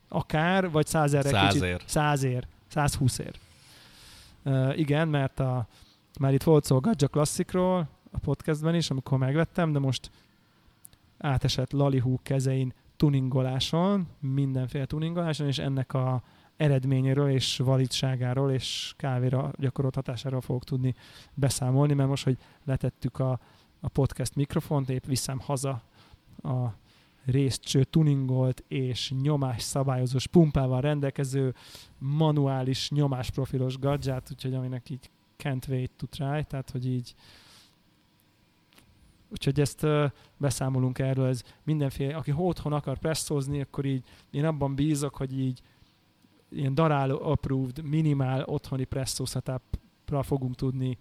Akár, vagy 100 ezerre kicsit. Százért. 100 ér, 120 ér. Uh, igen, mert a, már itt volt szó a Gadja Classicról a podcastben is, amikor megvettem, de most átesett Lalihu kezein tuningoláson, mindenféle tuningoláson, és ennek a eredményéről és validságáról és kávéra gyakorolt hatásáról fogok tudni beszámolni, mert most, hogy letettük a, a podcast mikrofont, épp viszem haza a részcső tuningolt és nyomás szabályozós pumpával rendelkező manuális nyomásprofilos gadget, úgyhogy aminek így can't wait to try, tehát hogy így Úgyhogy ezt uh, beszámolunk erről, ez mindenféle, aki otthon akar presszózni, akkor így én abban bízok, hogy így ilyen daráló approved, minimál otthoni presszó setupra fogunk tudni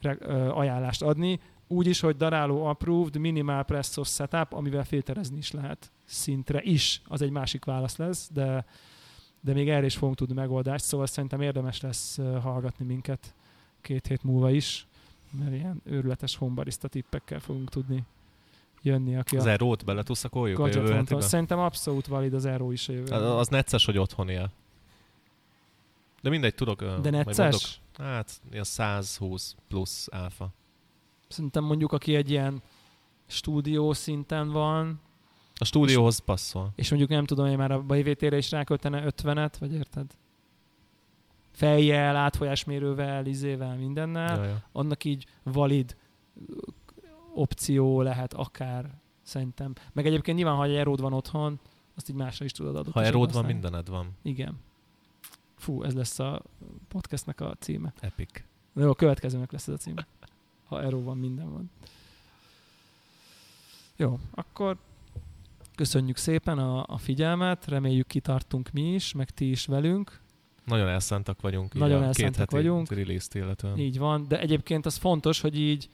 re- ö, ajánlást adni. Úgy is, hogy daráló approved, minimál presszó setup, amivel filterezni is lehet szintre is. Az egy másik válasz lesz, de, de még erre is fogunk tudni megoldást, szóval szerintem érdemes lesz hallgatni minket két hét múlva is, mert ilyen őrületes hombarista tippekkel fogunk tudni jönni, aki Az erót bele tuszakoljuk a jövő hetibe? Szerintem abszolút valid az Aero is a jövő. Az, az necces, hogy otthon él. De mindegy, tudok. De necces? Hát, ilyen 120 plusz áfa. Szerintem mondjuk, aki egy ilyen stúdió szinten van, A stúdióhoz passzol. és mondjuk nem tudom, hogy már a BVT-re is ráköltene 50-et, vagy érted? Fejjel, átfolyásmérővel, izével, mindennel, Ja, ja. annak így valid opció lehet akár, szerintem. Meg egyébként nyilván, ha egy eród van otthon, azt így másra is tudod adott. Ha eród van, mindened van. Igen. Fú, ez lesz a podcastnek a címe. Epic. Jó, a következőnek lesz ez a címe. Ha Aero van, minden van. Jó, akkor köszönjük szépen a, a figyelmet, reméljük kitartunk mi is, meg ti is velünk. Nagyon elszántak vagyunk. Nagyon elszántak vagyunk. release-t illetően. Így van, de egyébként az fontos, hogy így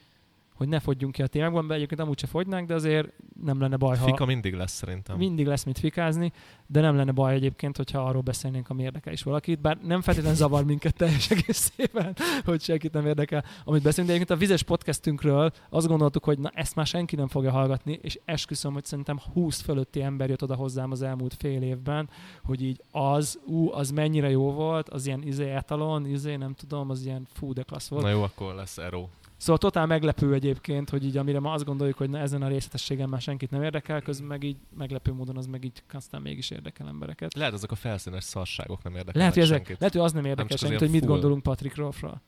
hogy ne fogyjunk ki a témákban, mert egyébként amúgy se fogynánk, de azért nem lenne baj, ha Fika mindig lesz szerintem. mindig lesz mit fikázni, de nem lenne baj egyébként, hogyha arról beszélnénk, ami érdekel is valakit, bár nem feltétlenül zavar minket teljes egészében, hogy senkit nem érdekel, amit beszélünk, de egyébként a vizes podcastünkről azt gondoltuk, hogy na ezt már senki nem fogja hallgatni, és esküszöm, hogy szerintem 20 fölötti ember jött oda hozzám az elmúlt fél évben, hogy így az, ú, az mennyire jó volt, az ilyen izé etalon, izé nem tudom, az ilyen fú, de klassz volt. Na jó, akkor lesz Ero. Szóval totál meglepő egyébként, hogy így amire ma azt gondoljuk, hogy na, ezen a részletességen már senkit nem érdekel, közben meg így meglepő módon az meg így aztán mégis érdekel embereket. Lehet ezek a felszínes szarságok nem érdekelnek Lehet, hogy, ezek, senkit. lehet, hogy az nem érdekel az senkit, hogy mit full. gondolunk Patrick Rolfra.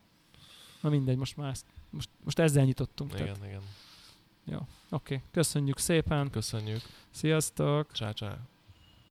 Na mindegy, most már ezt, most, most ezzel nyitottunk. Igen, Tehát. igen. Oké, köszönjük szépen, Köszönjük. sziasztok! Csá, csá.